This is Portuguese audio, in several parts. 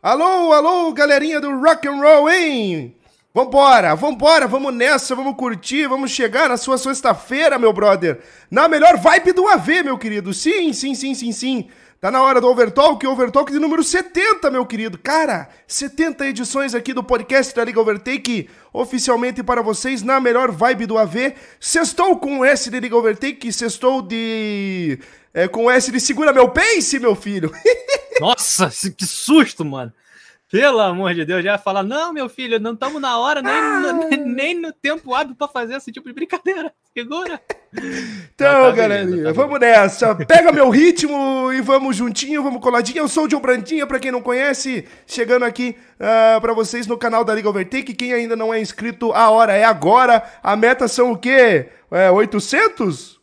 Alô, alô, galerinha do rock and roll, hein? Vambora, vambora, vamos nessa, vamos curtir, vamos chegar na sua sexta-feira, meu brother. Na melhor vibe do AV, meu querido. Sim, sim, sim, sim, sim. Tá na hora do Overtalk, Overtalk de número 70, meu querido. Cara, 70 edições aqui do podcast da Liga Overtake, oficialmente para vocês, na melhor vibe do AV. Sextou com o S de Liga Overtake, sextou de... É, com o S de Segura Meu Pace, meu filho. Nossa, que susto, mano. Pelo amor de Deus, já ia falar, não, meu filho, não estamos na hora, nem, ah. no, nem no tempo hábil para fazer esse tipo de brincadeira. Segura. Então, tá galerinha, tá vamos nessa. Pega meu ritmo e vamos juntinho, vamos coladinho. Eu sou o John Brandinha, para quem não conhece, chegando aqui uh, ah, para vocês no canal da Liga Overtake. Quem ainda não é inscrito, a hora é agora. A meta são o quê? É 800?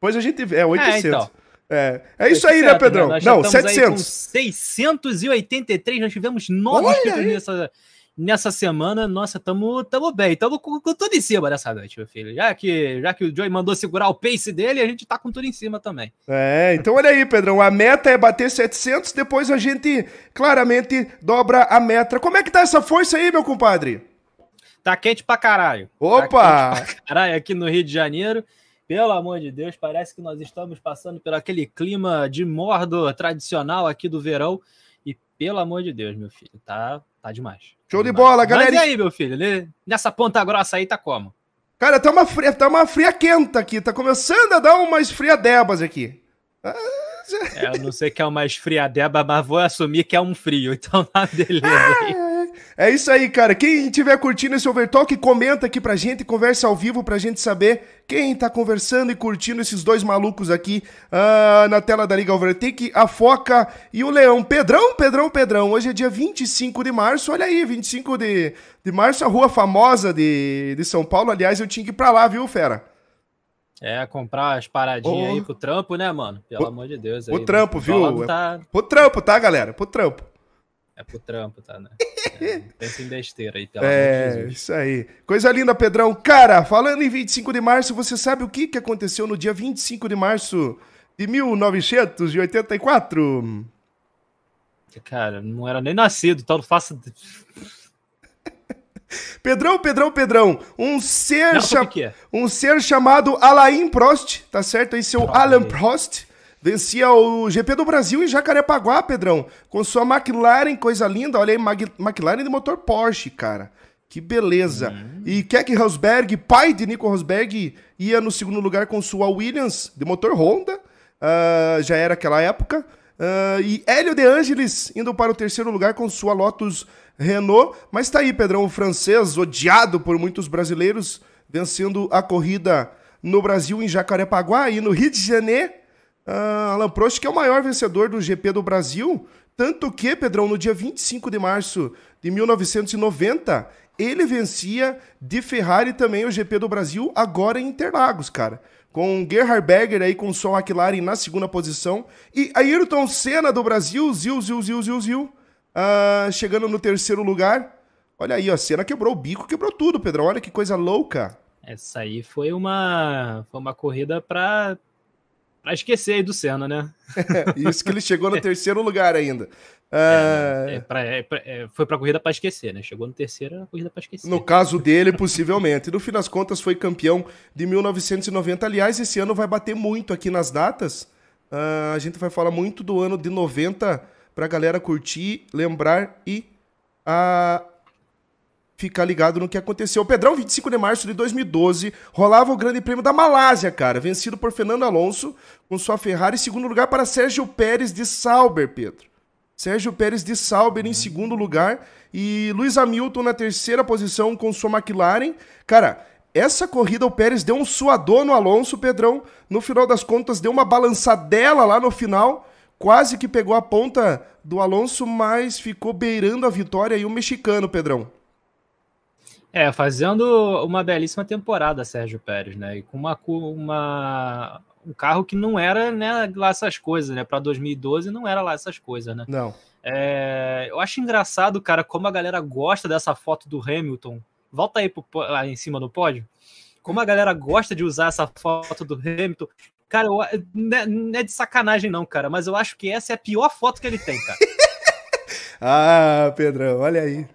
Pois a gente... É, 800. É, então. É, é isso aí, né, Pedrão? Né? Não, 700. 683, nós tivemos nove inscritos nessa, nessa semana. Nossa, tamo, tamo bem, tamo com, com, tudo em cima dessa noite, meu filho. Já que, já que o Joey mandou segurar o pace dele, a gente tá com tudo em cima também. É, então olha aí, Pedrão, a meta é bater 700, depois a gente claramente dobra a meta. Como é que tá essa força aí, meu compadre? Tá quente pra caralho. Opa! Tá pra caralho aqui no Rio de Janeiro. Pelo amor de Deus, parece que nós estamos passando por aquele clima de mordo tradicional aqui do verão. E pelo amor de Deus, meu filho, tá, tá demais. Show de bola, galera. Mas e aí, meu filho? Nessa ponta grossa aí tá como? Cara, tá uma fria, tá uma fria quenta aqui. Tá começando a dar umas friadebas aqui. É, eu não sei que é uma esfriadeba, mas vou assumir que é um frio. Então, tá beleza. Aí. É isso aí, cara. Quem estiver curtindo esse Overtalk, comenta aqui pra gente, conversa ao vivo pra gente saber quem tá conversando e curtindo esses dois malucos aqui uh, na tela da Liga Overtake, a Foca e o Leão. Pedrão, Pedrão, Pedrão. Hoje é dia 25 de março, olha aí, 25 de, de março, a rua famosa de, de São Paulo. Aliás, eu tinha que ir pra lá, viu, fera? É, comprar as paradinhas oh. aí pro trampo, né, mano? Pelo o, amor de Deus. Aí, o trampo, viu? Tá... Pro trampo, tá, galera? Pro trampo. É pro trampo, tá, né? É, pensa em besteira aí, pelo É, isso aí. Coisa linda, Pedrão. Cara, falando em 25 de março, você sabe o que, que aconteceu no dia 25 de março de 1984? Cara, não era nem nascido, então não faço. Pedrão, Pedrão, Pedrão, um ser, não, cha... é? um ser chamado Alain Prost, tá certo? Aí seu Alan Prost, Vencia o GP do Brasil em Jacarepaguá, Pedrão, com sua McLaren, coisa linda. Olha aí, McLaren de motor Porsche, cara. Que beleza. Uhum. E Keck Rosberg, pai de Nico Rosberg, ia no segundo lugar com sua Williams de motor Honda. Uh, já era aquela época. Uh, e Hélio De Angelis indo para o terceiro lugar com sua Lotus Renault. Mas tá aí, Pedrão, o francês, odiado por muitos brasileiros, vencendo a corrida no Brasil em Jacarepaguá e no Rio de Janeiro uh, Alan Prost, que é o maior vencedor do GP do Brasil. Tanto que, Pedrão, no dia 25 de março de 1990, ele vencia de Ferrari também o GP do Brasil, agora em Interlagos, cara. Com Gerhard Berger aí com sua McLaren na segunda posição. E Ayrton Senna do Brasil, Zil, Zil, Zil, Zil, Zil, uh, chegando no terceiro lugar. Olha aí, ó, Senna quebrou o bico, quebrou tudo, Pedrão. Olha que coisa louca. Essa aí foi uma, foi uma corrida para Pra esquecer aí do Senna, né? Isso que ele chegou no terceiro lugar ainda. É, é, é pra, é, é foi pra corrida para esquecer, né? Chegou no terceiro, a corrida para esquecer. No caso dele, possivelmente. No fim das contas, foi campeão de 1990. Aliás, esse ano vai bater muito aqui nas datas. Uh, a gente vai falar muito do ano de 90 pra galera curtir, lembrar e uh, ficar ligado no que aconteceu. Pedrão, 25 de março de 2012, rolava o Grande Prêmio da Malásia, cara, vencido por Fernando Alonso com sua Ferrari, segundo lugar para Sérgio Pérez de Sauber, Pedro. Sérgio Pérez de Sauber em segundo lugar e Luiz Hamilton na terceira posição com sua McLaren. Cara, essa corrida o Pérez deu um suador no Alonso, Pedrão. No final das contas, deu uma balançadela lá no final. Quase que pegou a ponta do Alonso, mas ficou beirando a vitória e o mexicano, Pedrão. É, fazendo uma belíssima temporada, Sérgio Pérez, né? E com uma, uma um carro que não era né, lá essas coisas, né? Para 2012 não era lá essas coisas, né? Não. É, eu acho engraçado, cara, como a galera gosta dessa foto do Hamilton. Volta aí pro, lá em cima do pódio. Como a galera gosta de usar essa foto do Hamilton. Cara, eu, não, é, não é de sacanagem, não, cara, mas eu acho que essa é a pior foto que ele tem, cara. ah, Pedrão, olha aí.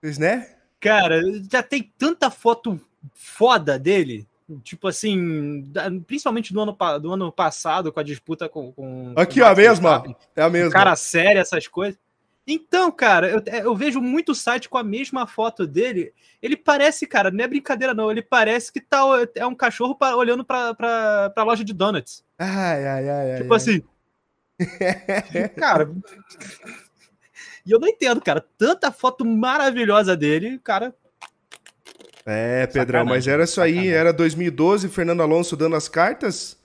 Pois, né? Cara, já tem tanta foto foda dele. Tipo assim, principalmente do ano, do ano passado, com a disputa com. com Aqui, com a mesma. É a mesma. Cara sério, essas coisas. Então, cara, eu, eu, vejo muito site com a mesma foto dele. Ele parece, cara, não é brincadeira, não. Ele parece que tá, é um cachorro pra, olhando pra, pra, pra loja de donuts. Ai, ai, ai. Tipo ai, assim. cara. E eu não entendo, cara. Tanta foto maravilhosa dele, cara. É, Pedrão, mas era isso aí. Sacanagem. Era 2012, Fernando Alonso dando as cartas.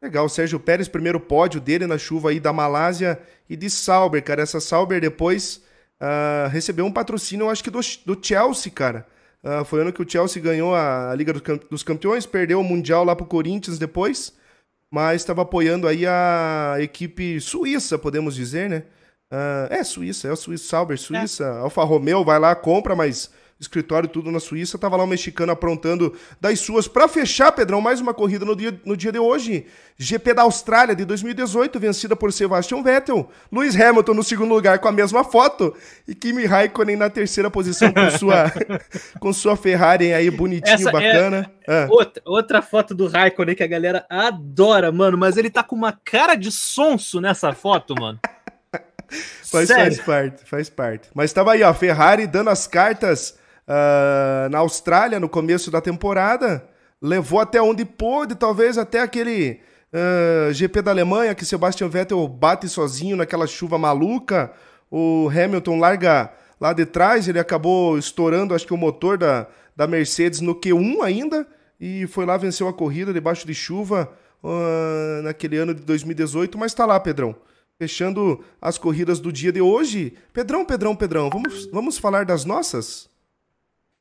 Legal, Sérgio Pérez, primeiro pódio dele na chuva aí da Malásia e de Sauber, cara. Essa Sauber depois uh, recebeu um patrocínio, eu acho que do, do Chelsea, cara. Uh, foi ano que o Chelsea ganhou a, a Liga dos Campeões, perdeu o Mundial lá pro Corinthians depois, mas estava apoiando aí a equipe suíça, podemos dizer, né? Uh, é Suíça, é o Suíça Sauber, Suíça. É. Alfa Romeo vai lá, compra, mas escritório tudo na Suíça. Tava lá o mexicano aprontando das suas. Para fechar, Pedrão, mais uma corrida no dia, no dia de hoje. GP da Austrália de 2018, vencida por Sebastian Vettel. Lewis Hamilton no segundo lugar com a mesma foto. E Kimi Raikkonen na terceira posição com sua, com sua Ferrari aí bonitinho, Essa é bacana. É ah. outra, outra foto do Raikkonen que a galera adora, mano. Mas ele tá com uma cara de sonso nessa foto, mano. Mas faz parte, faz parte. Mas tava aí, ó, Ferrari dando as cartas uh, na Austrália no começo da temporada, levou até onde pôde, talvez até aquele uh, ah, GP da Alemanha que Sebastian Vettel bate sozinho naquela chuva maluca. O Hamilton larga lá de trás, ele acabou estourando, acho que o motor da, da Mercedes no Q1 ainda, e foi lá, venceu a corrida debaixo de chuva uh, naquele ano de 2018, mas tá lá, Pedrão. Fechando as corridas do dia de hoje. Pedrão, Pedrão, Pedrão, vamos, vamos falar das nossas?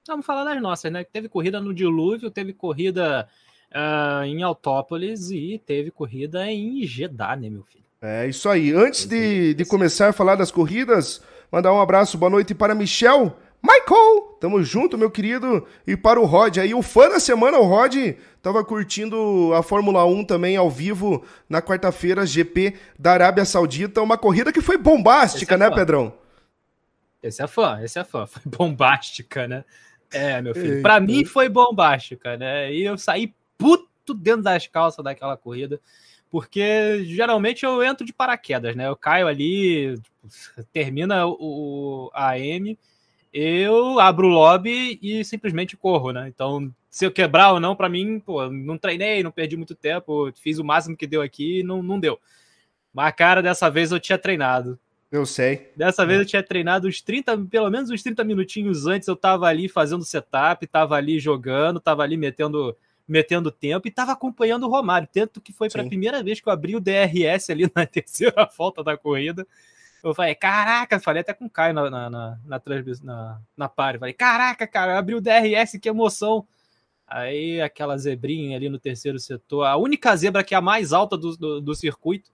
Vamos falar das nossas, né? Teve corrida no Dilúvio, teve corrida uh, em Autópolis e teve corrida em Jeddah, né, meu filho? É isso aí. Antes de, de começar a falar das corridas, mandar um abraço, boa noite para Michel. Michael, tamo junto, meu querido. E para o Rod aí, o fã da semana, o Rod, tava curtindo a Fórmula 1 também ao vivo na quarta-feira, GP da Arábia Saudita. Uma corrida que foi bombástica, é né, fã. Pedrão? Esse é fã, esse é fã. Foi bombástica, né? É, meu filho. Para mim foi bombástica, né? E eu saí puto dentro das calças daquela corrida, porque geralmente eu entro de paraquedas, né? Eu caio ali, tipo, termina o, a AM, eu abro o lobby e simplesmente corro, né? Então, se eu quebrar ou não, para mim, pô, não treinei, não perdi muito tempo, fiz o máximo que deu aqui e não, não deu. Mas, cara, dessa vez eu tinha treinado. Eu sei. Dessa vez eu tinha treinado uns 30, pelo menos uns 30 minutinhos antes, eu tava ali fazendo setup, tava ali jogando, tava ali metendo metendo tempo e tava acompanhando o Romário, tanto que foi para a primeira vez que eu abri o DRS ali na terceira volta da corrida. Eu falei, caraca, falei até com o Caio na, na, na, na na, na. Falei, caraca, cara, abri o DRS, que emoção. Aí aquela zebrinha ali no terceiro setor, a única zebra que é a mais alta do, do, do circuito,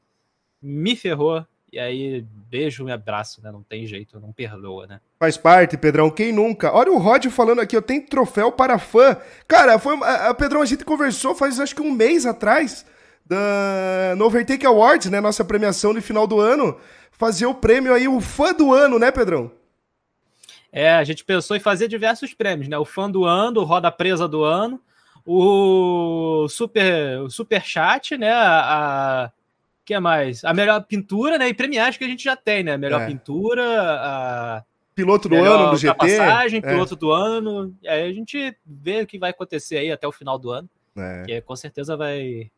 me ferrou. E aí, beijo e abraço, né? Não tem jeito, não perdoa, né? Faz parte, Pedrão. Quem nunca? Olha o Rod falando aqui, eu tenho troféu para fã. Cara, foi, a, a, Pedrão, a gente conversou faz acho que um mês atrás da, no Overtake Awards, né? Nossa premiação de final do ano. Fazer o prêmio aí, o fã do ano, né, Pedrão? É, a gente pensou em fazer diversos prêmios, né? O fã do ano, o roda presa do ano, o super, o super chat, né? A, que é mais? A melhor pintura, né? E premiados que a gente já tem, né? Melhor é. pintura, a piloto do ano do GT, passagem, é. piloto do ano. E aí a gente vê o que vai acontecer aí até o final do ano. É. Que com certeza vai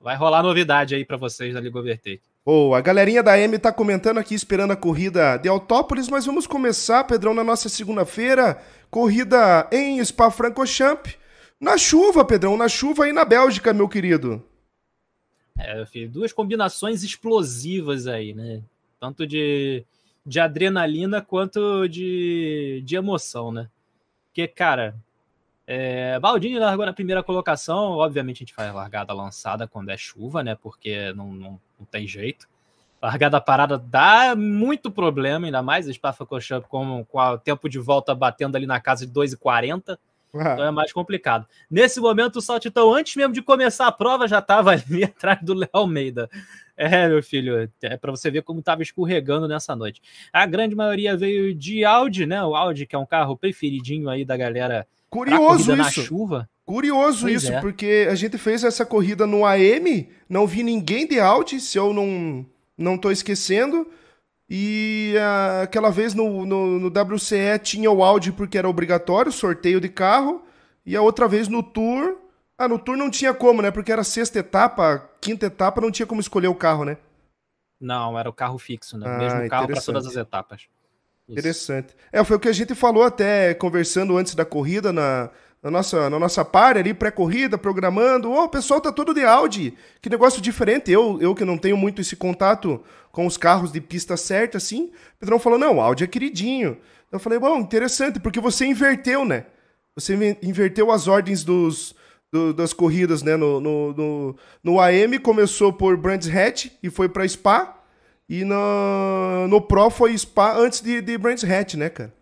vai rolar novidade aí para vocês da Liga Overtake. Oh, a galerinha da M tá comentando aqui esperando a corrida de Autópolis, mas vamos começar, Pedrão, na nossa segunda-feira, corrida em Spa-Francorchamps. Na chuva, Pedrão, na chuva aí na Bélgica, meu querido. É, filho, duas combinações explosivas aí, né? Tanto de, de adrenalina quanto de, de emoção, né? Porque, cara, é, Baldini largou na primeira colocação. Obviamente, a gente faz largada lançada quando é chuva, né? Porque não, não, não tem jeito. Largada parada dá muito problema, ainda mais Spa-Francorchamps com, com o tempo de volta batendo ali na casa de 2,40. Ah. Então é mais complicado. Nesse momento, o Saltitão, antes mesmo de começar a prova, já estava ali atrás do Léo Almeida. É, meu filho, é para você ver como estava escorregando nessa noite. A grande maioria veio de Audi, né? O Audi, que é um carro preferidinho aí da galera. Curioso isso. Na chuva. Curioso pois isso, é. porque a gente fez essa corrida no AM, não vi ninguém de Audi, se eu não não tô esquecendo. E uh, aquela vez no, no, no, WCE tinha o Audi porque era obrigatório, sorteio de carro. E a outra vez no Tour ah, no Tour não tinha como, né? Porque era sexta etapa, quinta etapa, não tinha como escolher o carro, né? Não, era o carro fixo, né? O ah, mesmo carro para todas as etapas. Interessante. É, foi o que a gente falou até conversando antes da corrida na, na nossa, na nossa par ali, pré-corrida, programando. Oh, o pessoal tá todo de Audi. Que negócio diferente. Eu, eu que não tenho muito esse contato com os carros de pista certa, assim. O Pedrão falou: não, Audi é queridinho. Eu falei, bom, interessante, porque você inverteu, né? Você inverteu as ordens dos, do, das corridas, né? No, no, no, no, AM começou por Brands Hatch e foi para Spa. E no, no Pro foi Spa antes de, de Brands Hatch, né, cara?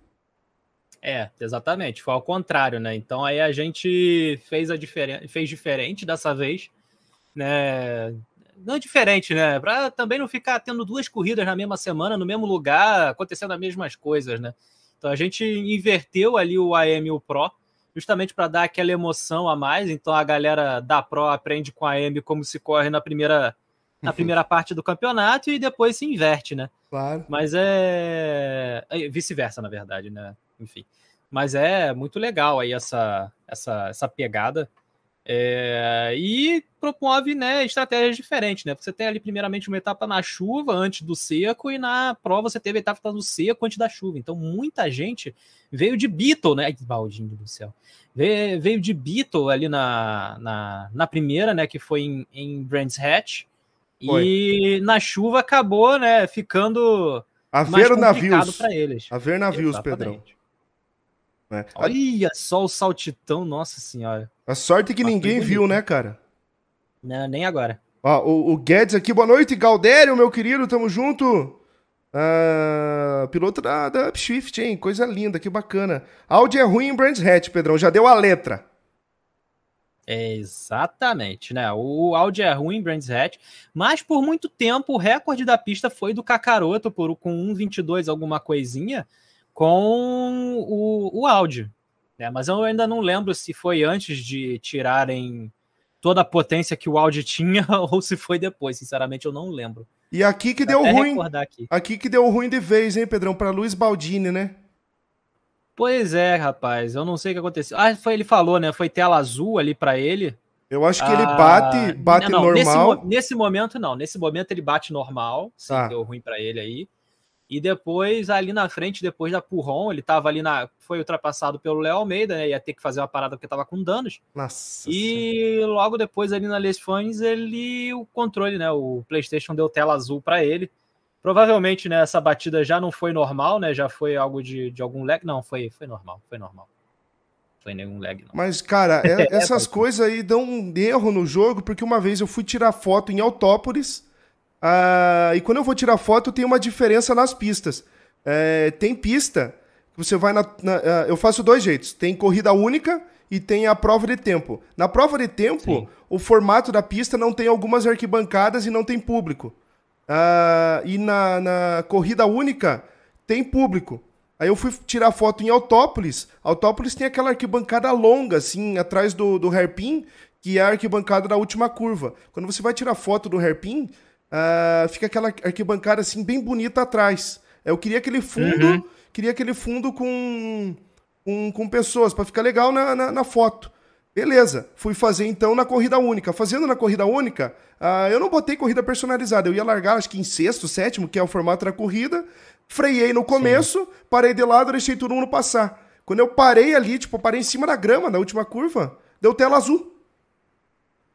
É, exatamente. Foi ao contrário, né? Então aí a gente fez a diferen... fez diferente dessa vez, né? Não diferente, né? Para também não ficar tendo duas corridas na mesma semana, no mesmo lugar, acontecendo as mesmas coisas, né? Então a gente inverteu ali o AM e o Pro justamente para dar aquela emoção a mais. Então a galera da Pro aprende com a M como se corre na primeira na primeira parte do campeonato e depois se inverte, né? Claro. Mas é, é vice-versa, na verdade, né? Enfim. Mas é muito legal aí essa essa essa pegada. É, e promove né, estratégias diferentes, né? Você tem ali, primeiramente, uma etapa na chuva antes do seco, e na prova você teve a etapa no seco antes da chuva. Então, muita gente veio de Beetle, né? Ai, baldinho do céu. Veio, veio de Beetle ali na, na, na, primeira, né? Que foi em, em Brands Hatch. Foi. E na chuva acabou, né? Ficando a ver navios para eles. A ver navios, Exatamente. Pedrão. É. Olha só o saltitão, nossa senhora. A sorte é que ninguém viu, né, cara? Não, nem agora. Ó, o, o, Guedes aqui, boa noite, Galdério, meu querido, tamo junto. Uh, piloto da, da Upshift, hein? Coisa linda, que bacana. Audi é ruim em Brands Hatch, Pedrão, já deu a letra. É, exatamente, né? O Audi é ruim Brands Hatch, mas por muito tempo o recorde da pista foi do Kakaroto por, com 1.22 alguma coisinha com o, o Audi. Né? Mas eu ainda não lembro se foi antes de tirarem toda a potência que o Audi tinha ou se foi depois. Sinceramente, eu não lembro. E aqui que deu ruim. Aqui. aqui. que deu ruim de vez, hein, Pedrão? Para Luiz Baldini, né? Pois é, rapaz. Eu não sei o que aconteceu. Ah, foi, ele falou, né? Foi tela azul ali para ele. Eu acho que ah, ele bate, bate não, normal. Nesse, nesse, momento, não. Nesse momento ele bate normal. Sim, ah. deu ruim para ele aí. E depois, ali na frente, depois da Purron, ele tava ali na. Foi ultrapassado pelo Léo Almeida, né? Ia ter que fazer uma parada porque tava com danos. Nossa. E logo depois, ali na Les Fans, ele. O controle, né? O PlayStation deu tela azul para ele. Provavelmente, né, essa batida já não foi normal, né? Já foi algo de, de algum lag. Não, foi, foi normal, foi normal. Foi nenhum lag, não. Mas, cara, é, essas coisas aí dão um erro no jogo, porque uma vez eu fui tirar foto em Autópolis ah, e quando eu vou tirar foto, tem uma diferença nas pistas. É, tem pista você vai na, na, ah, Eu faço dois jeitos. Tem corrida única e tem a prova de tempo. Na prova de tempo, Sim. o formato da pista não tem algumas arquibancadas e não tem público. Uh, e na, na, corrida única tem público. Aí eu fui tirar foto em Autópolis. Autópolis tem aquela arquibancada longa, assim, atrás do, do hairpin, que é a arquibancada da última curva. Quando você vai tirar foto do hairpin, uh, fica aquela arquibancada assim bem bonita atrás. Eu queria aquele fundo, uhum. queria aquele fundo com, com, com pessoas, para ficar legal na, na, na, foto. Beleza, fui fazer então na corrida única. Fazendo na corrida única, uh, eu não botei corrida personalizada. Eu ia largar, acho que em sexto, sétimo, que é o formato da corrida. Freiei no começo, Sim. parei de lado, deixei todo mundo passar. Quando eu parei ali, tipo, parei em cima da grama, na última curva, deu tela azul.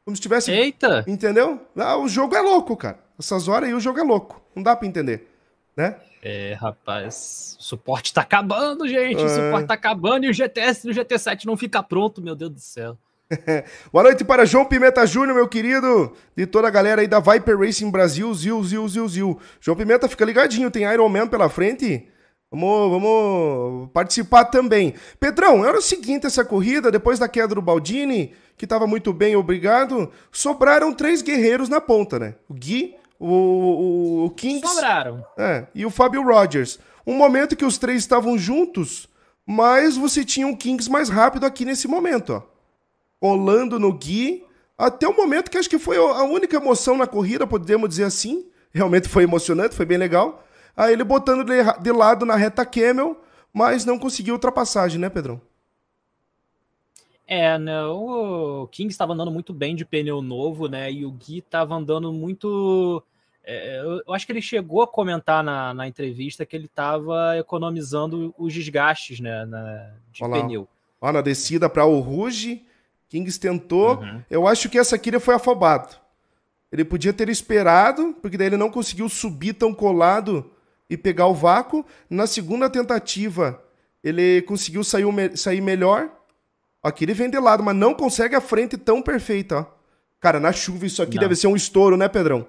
Como se tivesse. Eita! Entendeu? Ah, o jogo é louco, cara. Essas horas aí o jogo é louco. Não dá para entender, né? É, rapaz, o suporte tá acabando, gente. É... O suporte tá acabando e o GTS e o GT7 não fica pronto, meu Deus do céu. Boa noite para João Pimenta Júnior, meu querido, de toda a galera aí da Viper Racing Brasil, Zil, Zil, Zil, Zil. João Pimenta, fica ligadinho, tem Iron Man pela frente. Vamos, vamos participar também. Pedrão, era o seguinte essa corrida, depois da queda do Baldini, que estava muito bem, obrigado, sobraram três guerreiros na ponta, né? O Gui, o, o, Kings... Sobraram. É, e o Fábio Rogers. Um momento que os três estavam juntos, mas você tinha um Kings mais rápido aqui nesse momento, ó. Rolando no Gui, até o momento que acho que foi a única emoção na corrida, podemos dizer assim. Realmente foi emocionante, foi bem legal Aí ele botando de lado na reta Camel, mas não conseguiu ultrapassagem, né, Pedrão? É, né, o King estava andando muito bem de pneu novo, né, e o Gui estava andando muito... É, eu acho que ele chegou a comentar na, na entrevista que ele estava economizando os desgastes, né, na, de Olha pneu. Lá. na descida para o Rouge, Kings tentou. Uhum. Eu acho que essa aqui foi afobado. Ele podia ter esperado, porque daí ele não conseguiu subir tão colado e pegar o vácuo. Na segunda tentativa, ele conseguiu sair, sair melhor. Aqui ele vem de lado, mas não consegue a frente tão perfeita. Ó. Cara, na chuva isso aqui não. deve ser um estouro, né, Pedrão?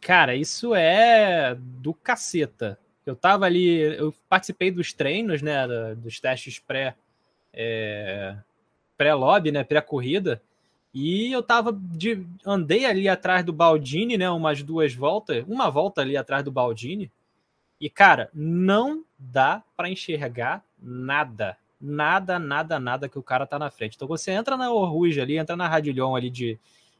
Cara, isso é do caceta. Eu tava ali, eu participei dos treinos, né, dos testes pré é, pré-lobby, né, pré-corrida. E eu tava de, andei ali atrás do Baldini, né, umas duas voltas, uma volta ali atrás do Baldini. E, cara, não dá para enxergar nada. Nada, nada, nada que o cara tá na frente. Então você entra na Orruge ali, entra na Radilhão ali de,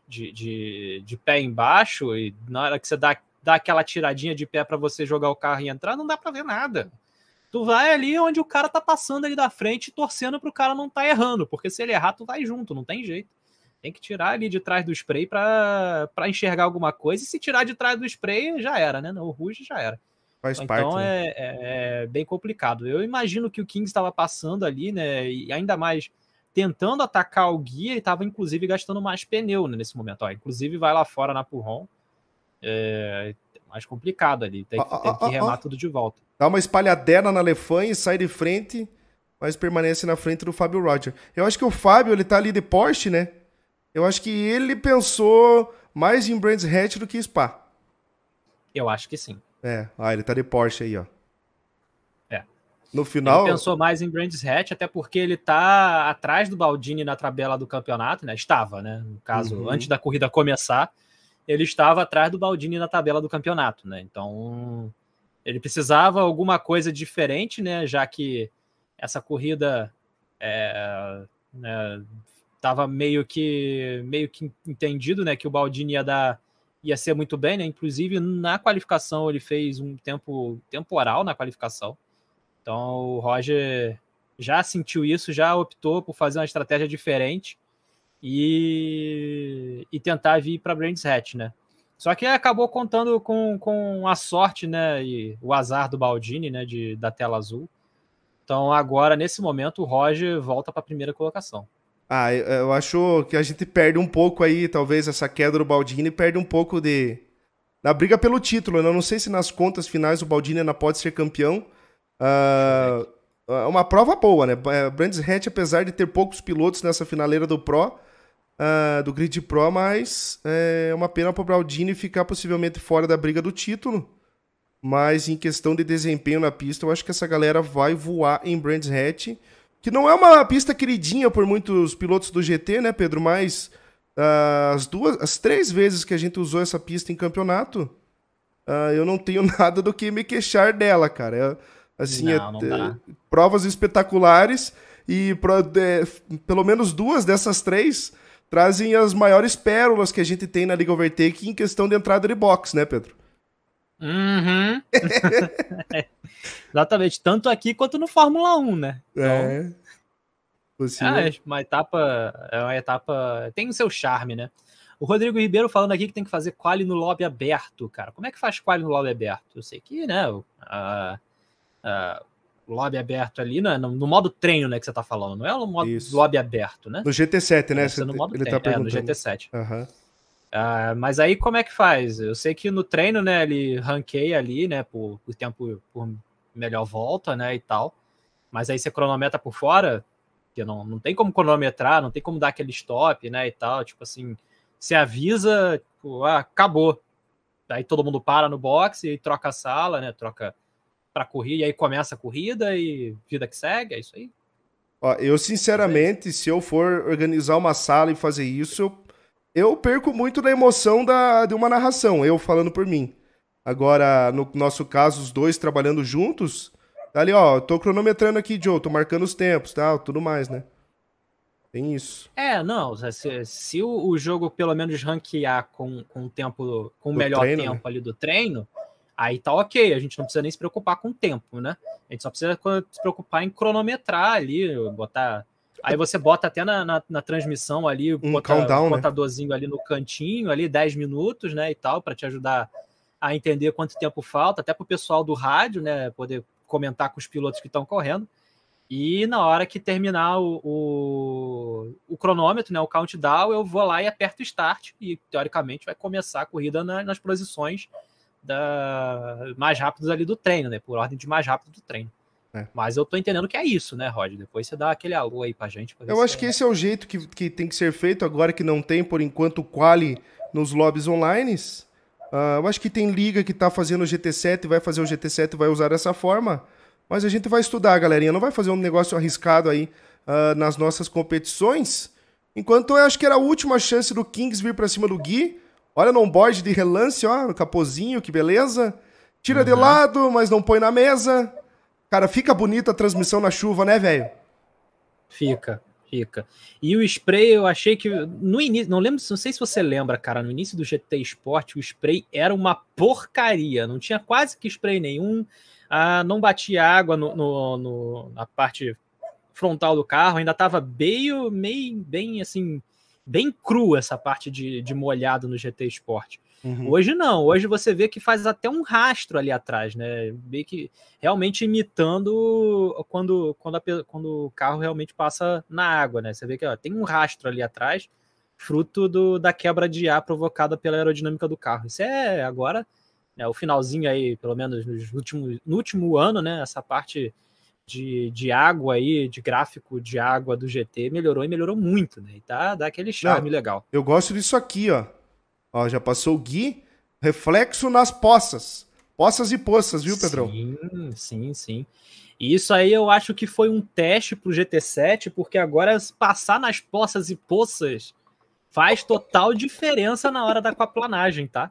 de, de, de, pé embaixo, e na hora que você dá, dá aquela tiradinha de pé para você jogar o carro e entrar, não dá para ver nada. Tu vai ali onde o cara tá passando ali da frente, torcendo pro cara não tá errando, porque se ele errar, tu vai junto, não tem jeito. Tem que tirar ali de trás do spray para enxergar alguma coisa, e se tirar de trás do spray, já era, né? O Ruge já era. Faz então parte. Então é, né? é, é, bem complicado. Eu imagino que o Kings estava passando ali, né? E ainda mais tentando atacar o guia, ele estava inclusive gastando mais pneu né, nesse momento. Ó, inclusive vai lá fora na Purron. É mais complicado ali. Tem, ah, tem que remar tudo de volta. Dá uma espalhadela na Lefan e sai de frente, mas permanece na frente do Fábio Roger. Eu acho que o Fábio, ele tá ali de Porsche, né? Eu acho que ele pensou mais em Brands Hatch do que Spa. Eu acho que sim. É, ah, ele tá de Porsche aí, ó. É. No final. Ele pensou mais em Brands Hatch, até porque ele tá atrás do Baldini na tabela do campeonato, né? Estava, né? No caso, uhum. antes da corrida começar, ele estava atrás do Baldini na tabela do campeonato, né? Então, ele precisava alguma coisa diferente, né? Já que essa corrida é, né, tava meio que meio que entendido, né? Que o Baldini ia dar ia ser muito bem, né? Inclusive na qualificação ele fez um tempo temporal na qualificação. Então o Roger já sentiu isso, já optou por fazer uma estratégia diferente e, e tentar vir para Brands Hatch, né? Só que acabou contando com, com a sorte, né, e o azar do Baldini, né, de, da tela azul. Então agora nesse momento o Roger volta para a primeira colocação. Ah, eu acho que a gente perde um pouco aí, talvez essa queda do Baldini perde um pouco de na briga pelo título. Né? Eu não sei se nas contas finais o Baldini ainda pode ser campeão. Uh, é uma prova boa, né? É, Brands Hatch, apesar de ter poucos pilotos nessa finaleira do Pro, uh, do Grid Pro, mas é uma pena para o Baldini ficar possivelmente fora da briga do título. Mas em questão de desempenho na pista, eu acho que essa galera vai voar em Brands Hatch que não é uma pista queridinha por muitos pilotos do GT, né, Pedro? Mas uh, as duas, as três vezes que a gente usou essa pista em campeonato, uh, eu não tenho nada do que me queixar dela, cara. É, assim, não, é, não provas espetaculares e pro, de, pelo menos duas dessas três trazem as maiores pérolas que a gente tem na Liga Overtake em questão de entrada de box, né, Pedro? Uhum. Exatamente, tanto aqui quanto no Fórmula 1, né? Então, é. É uma etapa, é uma etapa, tem o seu charme, né? O Rodrigo Ribeiro falando aqui que tem que fazer quali no lobby aberto, cara. Como é que faz quali no lobby aberto? Eu sei que, né, o, a, a, o lobby aberto ali, né, no, no, modo treino, né, que você tá falando, não é no modo Isso. lobby aberto, né? No GT7, né? É, no modo ele treino, tá. É, no GT7. Aham. Uhum. Uh, mas aí como é que faz? Eu sei que no treino, né, ele ranqueia ali, né, por, por tempo, por melhor volta, né, e tal. Mas aí você cronometra por fora, que não, não tem como cronometrar, não tem como dar aquele stop, né, e tal. Tipo assim, você avisa, tipo, ah, acabou. Aí todo mundo para no box e troca a sala, né, troca para correr, e aí começa a corrida e vida que segue, é isso aí. Ó, eu, sinceramente, se eu for organizar uma sala e fazer isso, eu, eu perco muito da emoção da, de uma narração, eu falando por mim. Agora, no nosso caso, os dois trabalhando juntos, tá ali, ó, tô cronometrando aqui, Joe, tô marcando os tempos, tal, tá, tudo mais, né? Tem isso. É, não, se, se o, o, jogo pelo menos ranquear com, com o tempo, com o melhor treino, tempo né? ali do treino, aí tá ok, a gente não precisa nem se preocupar com o tempo, né? A gente só precisa se preocupar em cronometrar ali, botar. Aí você bota até na, na, na transmissão ali, um bota, countdown, um né? contadorzinho né? ali no cantinho, ali 10 minutos, né? E tal, para te ajudar a entender quanto tempo falta, até para o pessoal do rádio, né, poder comentar com os pilotos que estão correndo. E na hora que terminar o, o, o, cronômetro, né, o countdown, eu vou lá e aperto start e teoricamente vai começar a corrida na, nas posições da, mais rápidas ali do treino, né, por ordem de mais rápido do treino. É. Mas eu tô entendendo que é isso, né, Rod? Depois você dá aquele alô aí pra gente. Pra eu acho que é... esse é o jeito que, que tem que ser feito agora que não tem, por enquanto, quali nos lobbies online. Uh, eu acho que tem liga que está fazendo o GT7, vai fazer o GT7 vai usar dessa forma. Mas a gente vai estudar, galerinha. Não vai fazer um negócio arriscado aí uh, nas nossas competições. Enquanto eu acho que era a última chance do Kings vir para cima do Gui. Olha no board de relance, ó, capozinho, que beleza. Tira uhum. de lado, mas não põe na mesa. Cara, fica bonita a transmissão na chuva, né, velho? Fica. Fica. E o spray, eu achei que no início, não lembro, não sei se você lembra, cara, no início do GT Sport, o spray era uma porcaria, não tinha quase que spray nenhum, ah, não batia água no, no, no, na parte frontal do carro, ainda estava meio, meio, bem assim, bem cru essa parte de, de molhado no GT Sport. Uhum. Hoje não, hoje você vê que faz até um rastro ali atrás, né? Meio que realmente imitando quando, quando, a, quando o carro realmente passa na água, né? Você vê que ó, tem um rastro ali atrás, fruto do, da quebra de ar provocada pela aerodinâmica do carro. Isso é agora, né, o finalzinho aí, pelo menos nos últimos, no último ano, né? Essa parte de, de água aí, de gráfico de água do GT melhorou e melhorou muito, né? E tá, dá aquele charme não, legal. Eu gosto disso aqui, ó. Ó, já passou o Gui. Reflexo nas poças. Poças e poças, viu, Pedrão? Sim, sim, sim. E isso aí eu acho que foi um teste pro GT7, porque agora passar nas poças e poças faz total diferença na hora da aquaplanagem, tá?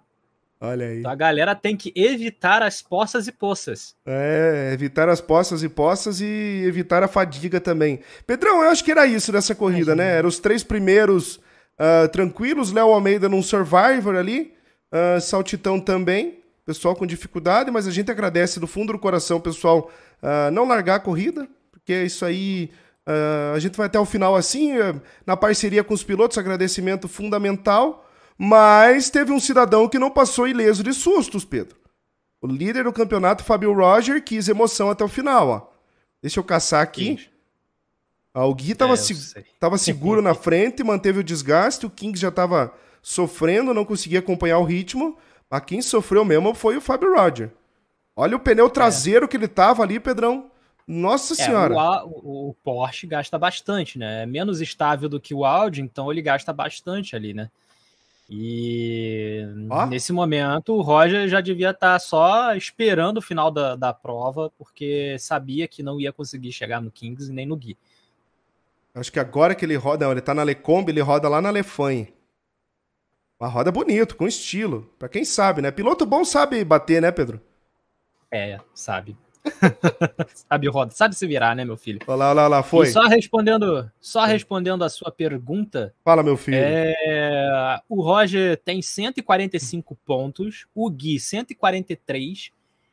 Olha aí. Então a galera tem que evitar as poças e poças. É, evitar as poças e poças e evitar a fadiga também. Pedrão, eu acho que era isso dessa corrida, né? Eram os três primeiros Uh, tranquilos, Léo Almeida num Survivor ali, uh, Saltitão também, pessoal com dificuldade, mas a gente agradece do fundo do coração, pessoal, uh, não largar a corrida, porque isso aí a gente vai até o final assim, na parceria com os pilotos, agradecimento fundamental, mas teve um cidadão que não passou ileso de sustos, Pedro. O líder do campeonato, Fabio Roger, quis emoção até o final, ó. Deixa eu caçar aqui. Ah, o Gui estava é, se, tava seguro na frente, manteve o desgaste, o King já estava sofrendo, não conseguia acompanhar o ritmo, mas quem sofreu mesmo foi o Fábio Roger. Olha o pneu traseiro é. que ele tava ali, Pedrão. Nossa é, senhora. O, o, Porsche gasta bastante, né? É menos estável do que o Audi, então ele gasta bastante ali, né? E nesse momento o Roger já devia estar tá só esperando o final da, da prova, porque sabia que não ia conseguir chegar no Kings e nem no Gui. Acho que agora que ele roda, não, ele tá na Lecombe, ele roda lá na Lefanhe. Uma roda bonito, com estilo. Pra quem sabe, né? Piloto bom sabe bater, né, Pedro? É, sabe. sabe roda, sabe se virar, né, meu filho? Olha lá, lá foi. E só respondendo, só respondendo a sua pergunta. Fala, meu filho. É, o Roger tem 145 pontos, o Gui 143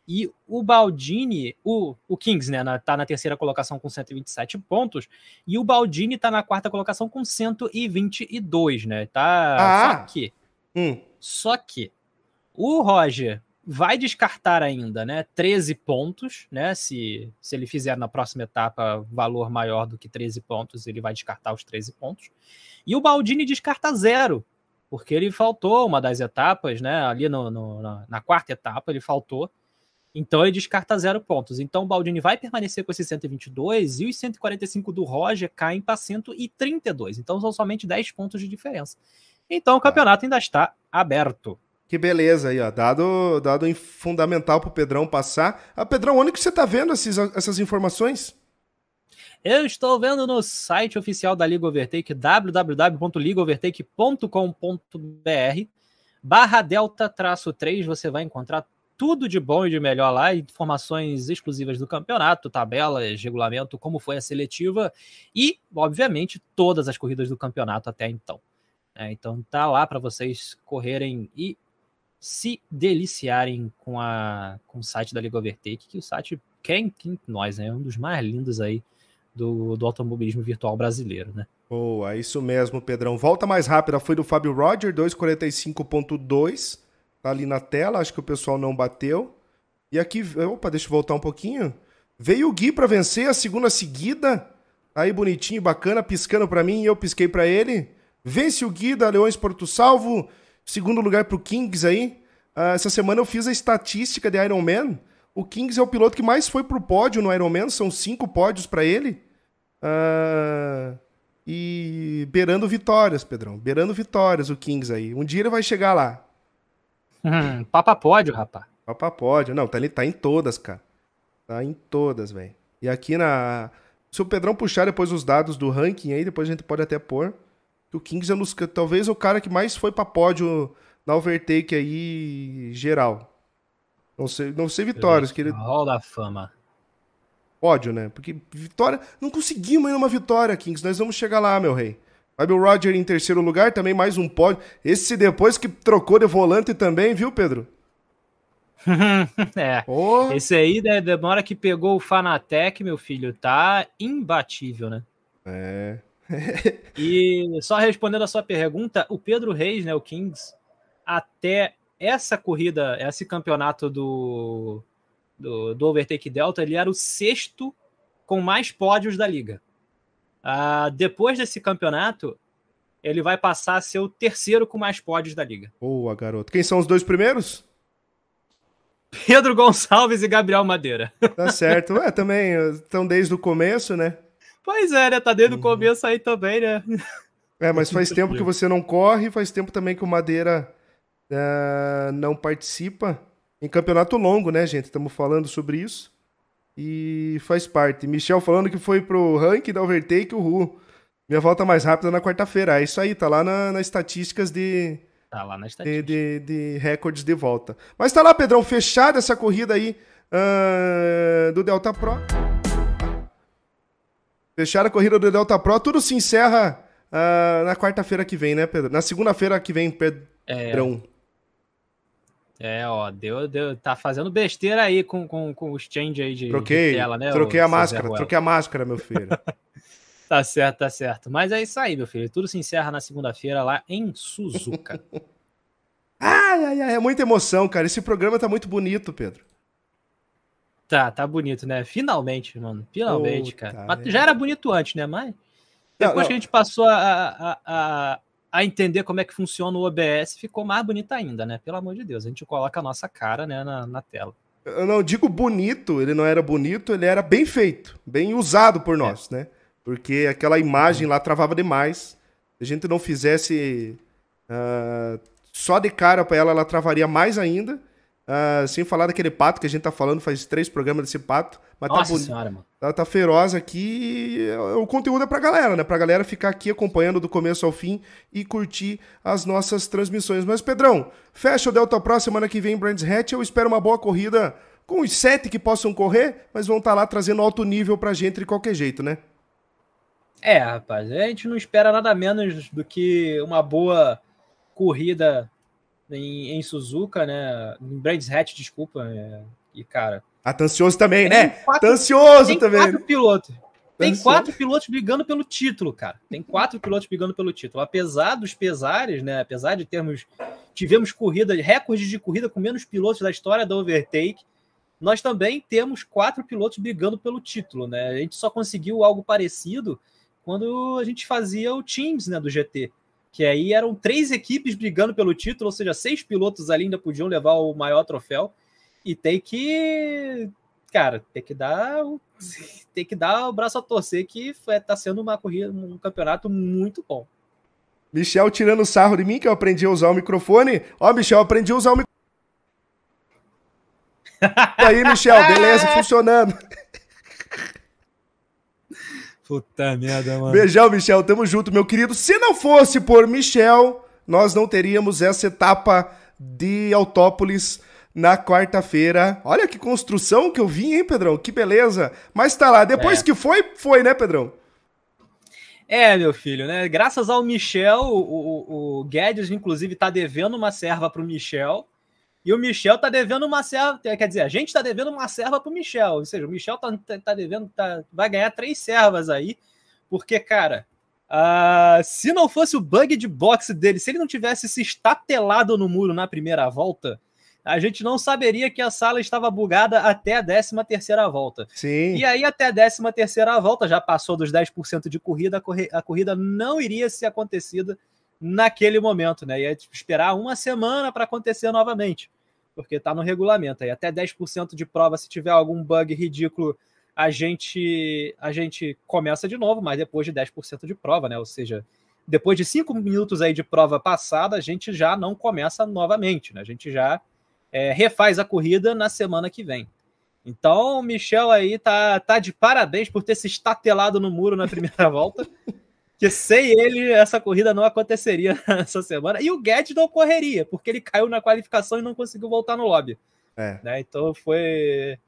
e o Baldini, o, o Kings, né, na, tá na terceira colocação com 127 pontos, e o Baldini tá na quarta colocação com 122, né? Tá. Ah. Só que. Hum. Só que o Roger vai descartar ainda, né? 13 pontos, né? Se, se ele fizer na próxima etapa valor maior do que 13 pontos, ele vai descartar os 13 pontos. E o Baldini descarta zero, porque ele faltou uma das etapas, né? Ali no, no na, na quarta etapa, ele faltou. Então ele descarta zero pontos. Então o Baldini vai permanecer com esses 122 e os 145 do Roger caem para 132. Então são somente 10 pontos de diferença. Então o campeonato ainda está aberto. Que beleza aí, ó. Dado, dado fundamental pro Pedrão passar. Ah, Pedrão, onde que você tá vendo esses, essas informações? Eu estou vendo no site oficial da Liga Overtake, www.ligaovertake.com.br barra delta traço 3, você vai encontrar tudo de bom e de melhor lá, informações exclusivas do campeonato, tabelas, regulamento, como foi a seletiva e, obviamente, todas as corridas do campeonato até então. É, então tá lá para vocês correrem e se deliciarem com, a, com o site da Liga Overtake, que o site, quem, quem nós, né, é um dos mais lindos aí do, do automobilismo virtual brasileiro, né? Boa, isso mesmo, Pedrão. Volta mais rápida foi do Fábio Roger, 245.2. Ali na tela, acho que o pessoal não bateu. E aqui, opa, deixa eu voltar um pouquinho. Veio o Gui para vencer a segunda seguida. Aí bonitinho, bacana, piscando para mim e eu pisquei para ele. Vence o Gui da Leões Porto Salvo. Segundo lugar pro Kings aí. Uh, essa semana eu fiz a estatística de Iron Man. O Kings é o piloto que mais foi pro pódio no Iron Man. São cinco pódios para ele. Uh, e beirando vitórias, Pedrão. Beirando vitórias o Kings aí. Um dia ele vai chegar lá. Hum, papa pódio, rapaz. Papa pódio. Não, tá, tá em todas, cara. Tá em todas, velho. E aqui na. Se o Pedrão puxar depois os dados do ranking aí, depois a gente pode até pôr. O Kings é nos, talvez o cara que mais foi pra pódio na overtake aí geral. Não sei, não sei vitórias. Que ele... Hall da fama. Pódio, né? Porque vitória. Não conseguimos ainda uma vitória, Kings. Nós vamos chegar lá, meu rei. Fábio Roger em terceiro lugar, também mais um pódio. Esse depois que trocou de volante também, viu, Pedro? é. Oh. Esse aí, né, demora que pegou o Fanatec, meu filho, tá imbatível, né? É. e só respondendo a sua pergunta, o Pedro Reis, né, o Kings, até essa corrida, esse campeonato do, do, do Overtake Delta, ele era o sexto com mais pódios da liga. Uh, depois desse campeonato, ele vai passar a ser o terceiro com mais pódios da liga. Boa, garoto. Quem são os dois primeiros? Pedro Gonçalves e Gabriel Madeira. Tá certo. Ué, também estão desde o começo, né? Pois é, né? Tá desde uhum. o começo aí também, né? É, mas faz tempo que você não corre, faz tempo também que o Madeira uh, não participa. Em campeonato longo, né, gente? Estamos falando sobre isso. E faz parte. Michel falando que foi pro ranking da Overtake, o Ru. Minha volta mais rápida na quarta-feira. É isso aí, tá lá na, nas estatísticas de. Tá lá na estatística. De, de, de recordes de volta. Mas tá lá, Pedrão, fechada essa corrida aí uh, do Delta Pro. Fechar a corrida do Delta Pro, tudo se encerra uh, na quarta-feira que vem, né, Pedro? Na segunda-feira que vem, Pedrão. É, é ó, deu, deu, tá fazendo besteira aí com, com, com os change aí de, troquei, de tela, né? Troquei a máscara, troquei a máscara, meu filho. tá certo, tá certo. Mas é isso aí, meu filho. Tudo se encerra na segunda-feira lá em Suzuka. ai, ai, ai, é muita emoção, cara. Esse programa tá muito bonito, Pedro. Tá, tá bonito, né? Finalmente, mano. Finalmente, cara. Mas já era bonito antes, né? Mas depois não, não. que a gente passou a, a, a, a, entender como é que funciona o OBS, ficou mais bonito ainda, né? Pelo amor de Deus. A gente coloca a nossa cara né, na, na tela. Eu não digo bonito, ele não era bonito, ele era bem feito, bem usado por nós, é. né? Porque aquela imagem lá travava demais. Se a gente não fizesse uh, só de cara para ela, ela travaria mais ainda. Uh, sem falar daquele pato que a gente tá falando, faz três programas desse pato. Mas tá Nossa tá senhora, mano. Tá, tá feroz aqui. O conteúdo é pra galera, né? Pra galera ficar aqui acompanhando do começo ao fim e curtir as nossas transmissões. Mas, Pedrão, fecha o Delta Pro semana que vem em Brands Hatch. Eu espero uma boa corrida com os sete que possam correr, mas vão estar tá lá trazendo alto nível pra gente de qualquer jeito, né? É, rapaz, a gente não espera nada menos do que uma boa corrida em, em Suzuka, né? Em Brands Hatch, desculpa. É, e, cara. Ah, tá ansioso também, né? Quatro, tá ansioso tem também. Quatro pilotos. Tem quatro pilotos brigando pelo título, cara. Tem quatro pilotos brigando pelo título. Apesar dos pesares, né? Apesar de termos. Tivemos corrida, recordes de corrida com menos pilotos da história da Overtake. Nós também temos quatro pilotos brigando pelo título, né? A gente só conseguiu algo parecido quando a gente fazia o Teams, né? Do GT que aí eram três equipes brigando pelo título, ou seja, seis pilotos ali ainda podiam levar o maior troféu. E tem que, cara, tem que dar, tem que dar o braço a torcer que está sendo uma corrida, um campeonato muito bom. Michel tirando sarro de mim, que eu aprendi a usar o microfone. Ó, Michel, aprendi a usar o microfone. aí, Michel, beleza, funcionando. Puta merda, mano. Beijão, Michel, tamo junto, meu querido. Se não fosse por Michel, nós não teríamos essa etapa de Autópolis na quarta-feira. Olha que construção que eu vi, hein, Pedrão? Que beleza. Mas tá lá, depois é. que foi, foi, né, Pedrão? É, meu filho, né? Graças ao Michel, o, o, o Guedes, inclusive, tá devendo uma serva pro Michel. E o Michel tá devendo uma serva. Quer dizer, a gente tá devendo uma serva pro Michel. Ou seja, o Michel tá, tá, tá devendo. Tá, vai ganhar três servas aí. Porque, cara, uh, se não fosse o bug de boxe dele, se ele não tivesse se estatelado no muro na primeira volta, a gente não saberia que a sala estava bugada até a 13 terceira volta. Sim. E aí, até a 13 terceira volta, já passou dos 10% de corrida, a corrida não iria ser acontecida naquele momento, né? Ia tipo, esperar uma semana para acontecer novamente, porque está no regulamento. Aí até 10% de prova, se tiver algum bug ridículo, a gente a gente começa de novo, mas depois de 10% de prova, né? Ou seja, depois de 5 minutos aí de prova passada, a gente já não começa novamente, né? A gente já é, refaz a corrida na semana que vem. Então, o Michel aí tá, tá de parabéns por ter se estatelado no muro na primeira volta. Que sem ele, essa corrida não aconteceria essa semana. E o Guedes não correria, porque ele caiu na qualificação e não conseguiu voltar no lobby. É. Né? Então foi.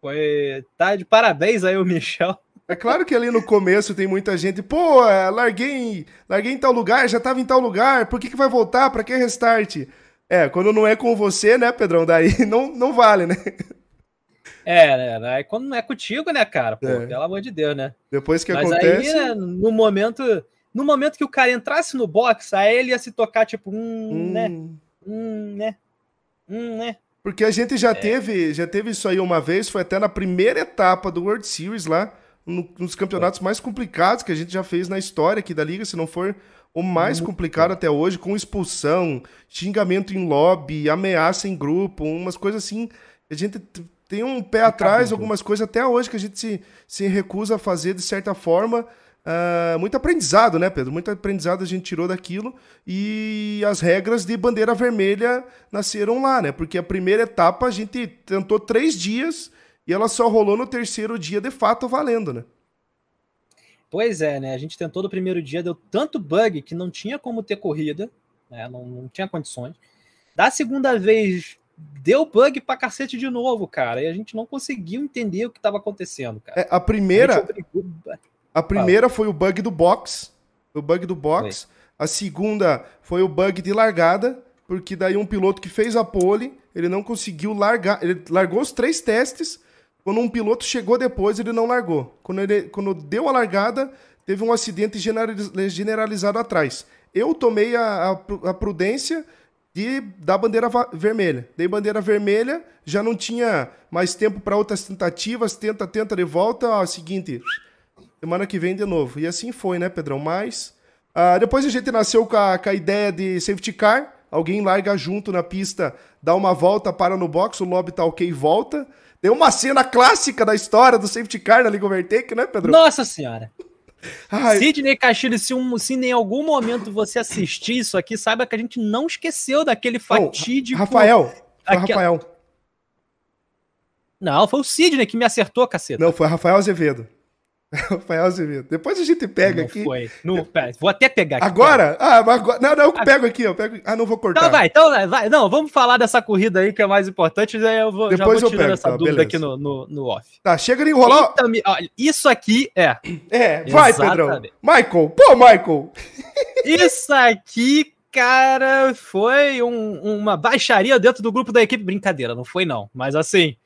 Foi. Tá de parabéns aí o Michel. É claro que ali no começo tem muita gente, pô, é, larguei larguei em tal lugar, já tava em tal lugar, por que, que vai voltar? Para que restart? É, quando não é com você, né, Pedrão? Daí não, não vale, né? É, né? Quando não é contigo, né, cara? Pô, é. pelo amor de Deus, né? Depois que Mas acontece. Aí, né, no momento. No momento que o cara entrasse no box, aí ele ia se tocar, tipo, hum, hum. né? Hum, né? Hum, né? Porque a gente já é. teve, já teve isso aí uma vez, foi até na primeira etapa do World Series lá, no, nos campeonatos mais complicados que a gente já fez na história aqui da liga, se não for o mais Muito complicado bom. até hoje, com expulsão, xingamento em lobby, ameaça em grupo, umas coisas assim. A gente tem um pé atrás, algumas coisas até hoje que a gente se, se recusa a fazer de certa forma. Uh, muito aprendizado, né, Pedro? Muito aprendizado a gente tirou daquilo. E as regras de bandeira vermelha nasceram lá, né? Porque a primeira etapa a gente tentou três dias e ela só rolou no terceiro dia de fato valendo, né? Pois é, né? A gente tentou no primeiro dia, deu tanto bug que não tinha como ter corrida, né? Não, não tinha condições. Da segunda vez, deu bug pra cacete de novo, cara. E a gente não conseguiu entender o que estava acontecendo, cara. É, a primeira. A, a primeira foi o bug do box. O bug do box. Foi. A segunda foi o bug de largada, porque daí um piloto que fez a pole, ele não conseguiu largar. Ele largou os três testes quando um piloto chegou depois, ele não largou. Quando, ele, quando deu a largada, teve um acidente generalizado atrás. Eu tomei a, a, a prudência de dar bandeira vermelha. Dei bandeira vermelha, já não tinha mais tempo para outras tentativas. Tenta, tenta de volta. Ó, seguinte, semana que vem de novo. E assim foi, né, Pedrão? Mas uh, depois a gente nasceu com a, com a ideia de safety car. Alguém larga junto na pista, dá uma volta, para no box, o lobby tá ok e volta. Tem uma cena clássica da história do safety car na Liga Overtake, né, Pedro? Nossa senhora! Ai. Sidney Castilho, se, um, se em algum momento você assistir isso aqui, saiba que a gente não esqueceu daquele fatídico. Rafael. Foi Rafael. Não, foi o Sidney que me acertou, caceta. Não, foi Rafael Azevedo. Rafael Azevedo. Depois a gente pega não aqui. Foi. Não, pera, vou até pegar aqui. Agora? Ah, agora. Não, não, eu pego aqui, eu pego. Ah, não vou cortar. Então vai, então vai. Não, vamos falar dessa corrida aí que é mais importante. Aí eu vou, Depois já vou eu pego, essa tá, dúvida beleza. aqui no, no, no, off. Tá, chega de enrolar. Eita, olha, isso aqui é. É, vai, Exatamente. Pedrão. Michael, pô, Michael. Isso aqui, cara, foi um, uma baixaria dentro do grupo da equipe. Brincadeira, não foi não. Mas assim.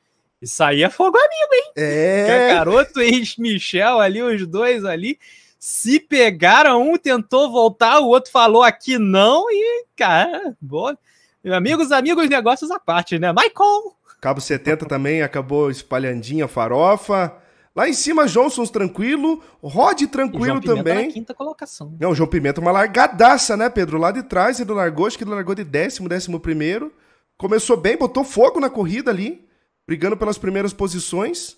Isso aí é fogo amigo, hein? É. Garoto e Michel ali, os dois ali, se pegaram, um tentou voltar, o outro falou aqui não e, cara, boa. Amigos, amigos, negócios à parte, né? Michael! Cabo 70 também acabou espalhandinha farofa. Lá em cima, Johnsons tranquilo, Rod tranquilo também. Na quinta colocação. Não, o João Pimenta uma largadaça, né, Pedro? Lá de trás ele largou, acho que ele largou de décimo, décimo primeiro. Começou bem, botou fogo na corrida ali brigando pelas primeiras posições,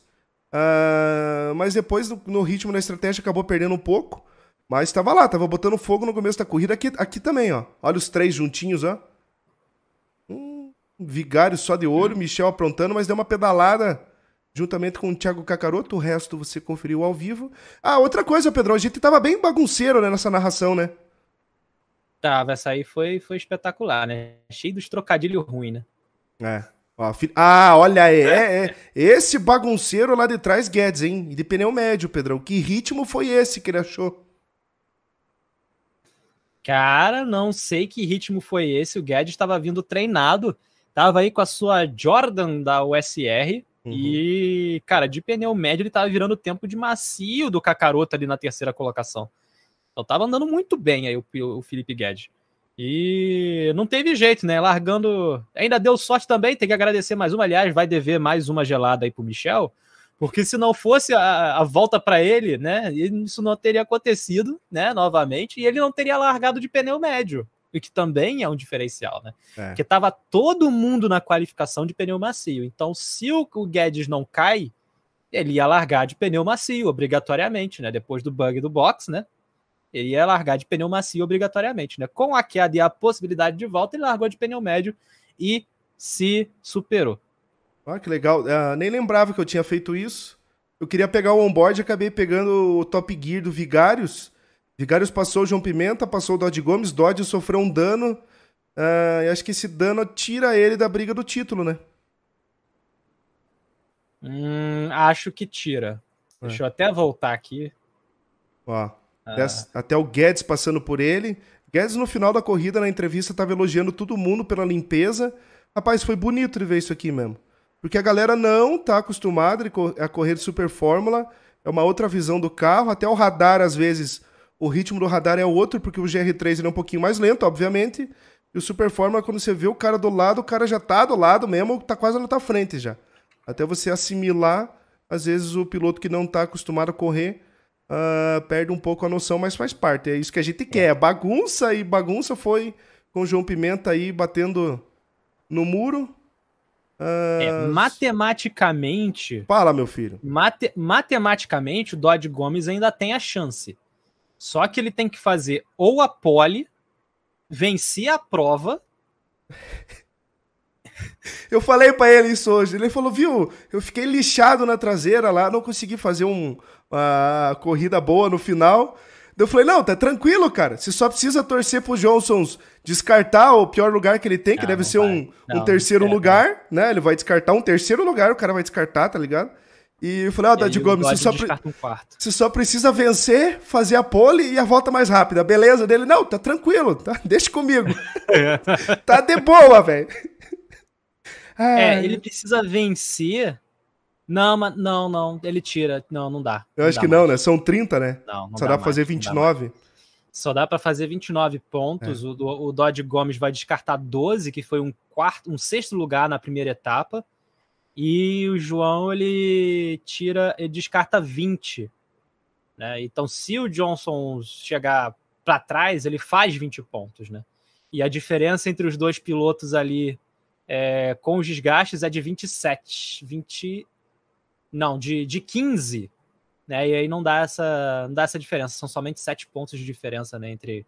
uh, mas depois no, no, ritmo da estratégia acabou perdendo um pouco. Mas tava lá, tava botando fogo no começo da corrida. Aqui, aqui também, ó. Olha os três juntinhos, ó. Hum, Vigário só de olho, Michel aprontando, mas deu uma pedalada juntamente com o Thiago Cacaroto. O resto você conferiu ao vivo. Ah, outra coisa, Pedro, a gente tava bem bagunceiro né, nessa narração, né? Tava, essa aí foi, foi espetacular, né? Cheio dos trocadilhos ruins, né? É. Ah, olha, é, é, é, esse bagunceiro lá de trás, Guedes, hein? De pneu médio, Pedrão. Que ritmo foi esse que ele achou? Cara, não sei que ritmo foi esse. O Guedes estava vindo treinado, tava aí com a sua Jordan da USR. Uhum. E, cara, de pneu médio ele tava virando tempo de macio do Cacaroto ali na terceira colocação. Então tava andando muito bem aí o, o Felipe Guedes. E não teve jeito, né? Largando. Ainda deu sorte também, tem que agradecer mais uma. Aliás, vai dever mais uma gelada aí pro Michel. Porque se não fosse a, a volta para ele, né, isso não teria acontecido, né, novamente, e ele não teria largado de pneu médio, o que também é um diferencial, né? É. Porque tava todo mundo na qualificação de pneu macio. Então, se o, o Guedes não cai, ele ia largar de pneu macio, obrigatoriamente, né? Depois do bug do box, né? Ele ia largar de pneu macio obrigatoriamente, né? Com a queda e a possibilidade de volta, ele largou de pneu médio e se superou. Ah, que legal. Uh, nem lembrava que eu tinha feito isso. Eu queria pegar o onboard e acabei pegando o Top Gear do Vigários. Vigários passou o João Pimenta, passou o Dodge Gomes. Dodge sofreu um dano. Uh, e acho que esse dano tira ele da briga do título, né? Hum, acho que tira. É. Deixa eu até voltar aqui. Ó, ah. Até o Guedes passando por ele. Guedes, no final da corrida, na entrevista, estava elogiando todo mundo pela limpeza. Rapaz, foi bonito de ver isso aqui mesmo. Porque a galera não tá acostumada a correr de Super Fórmula, é uma outra visão do carro, até o radar, às vezes, o ritmo do radar é outro, porque o GR3 é um pouquinho mais lento, obviamente, e o Super Fórmula, quando você vê o cara do lado, o cara já tá do lado mesmo, tá quase na tua frente já. Até você assimilar, às vezes o piloto que não tá acostumado a correr uh, perde um pouco a noção, mas faz parte, é isso que a gente quer, bagunça, e bagunça foi com o João Pimenta aí batendo no muro, é, ah, matematicamente. Fala, meu filho. Mate, matematicamente, o Dodge Gomes ainda tem a chance. Só que ele tem que fazer ou a pole, vencer a prova. Eu falei para ele isso hoje. Ele falou, viu? Eu fiquei lixado na traseira lá, não consegui fazer um, uma corrida boa no final. Eu falei, não, tá tranquilo, cara. Você só precisa torcer pro Johnsons descartar o pior lugar que ele tem, que não, deve não ser um, não, um terceiro lugar, né? Ele vai descartar um terceiro lugar, o cara vai descartar, tá ligado? E eu falei, ó, oh, Dad Gomes, você só, pre... um você só precisa vencer, fazer a pole e a volta mais rápida, beleza? Dele, não, tá tranquilo, tá? deixa comigo. É. tá de boa, velho. É, ele precisa vencer não, mas não, não, ele tira. Não, não dá. Eu não acho que não, né? São 30, né? Não, não Só dá, dá pra fazer 29. Só dá para fazer 29 pontos. É. O, o Dodge Gomes vai descartar 12, que foi um quarto, um sexto lugar na primeira etapa. E o João ele tira, ele descarta 20. Né? Então, se o Johnson chegar para trás, ele faz 20 pontos, né? E a diferença entre os dois pilotos ali é, com os desgastes é de 27, 20, não, de, de 15, né? E aí não dá essa, não dá essa diferença. São somente 7 pontos de diferença né, entre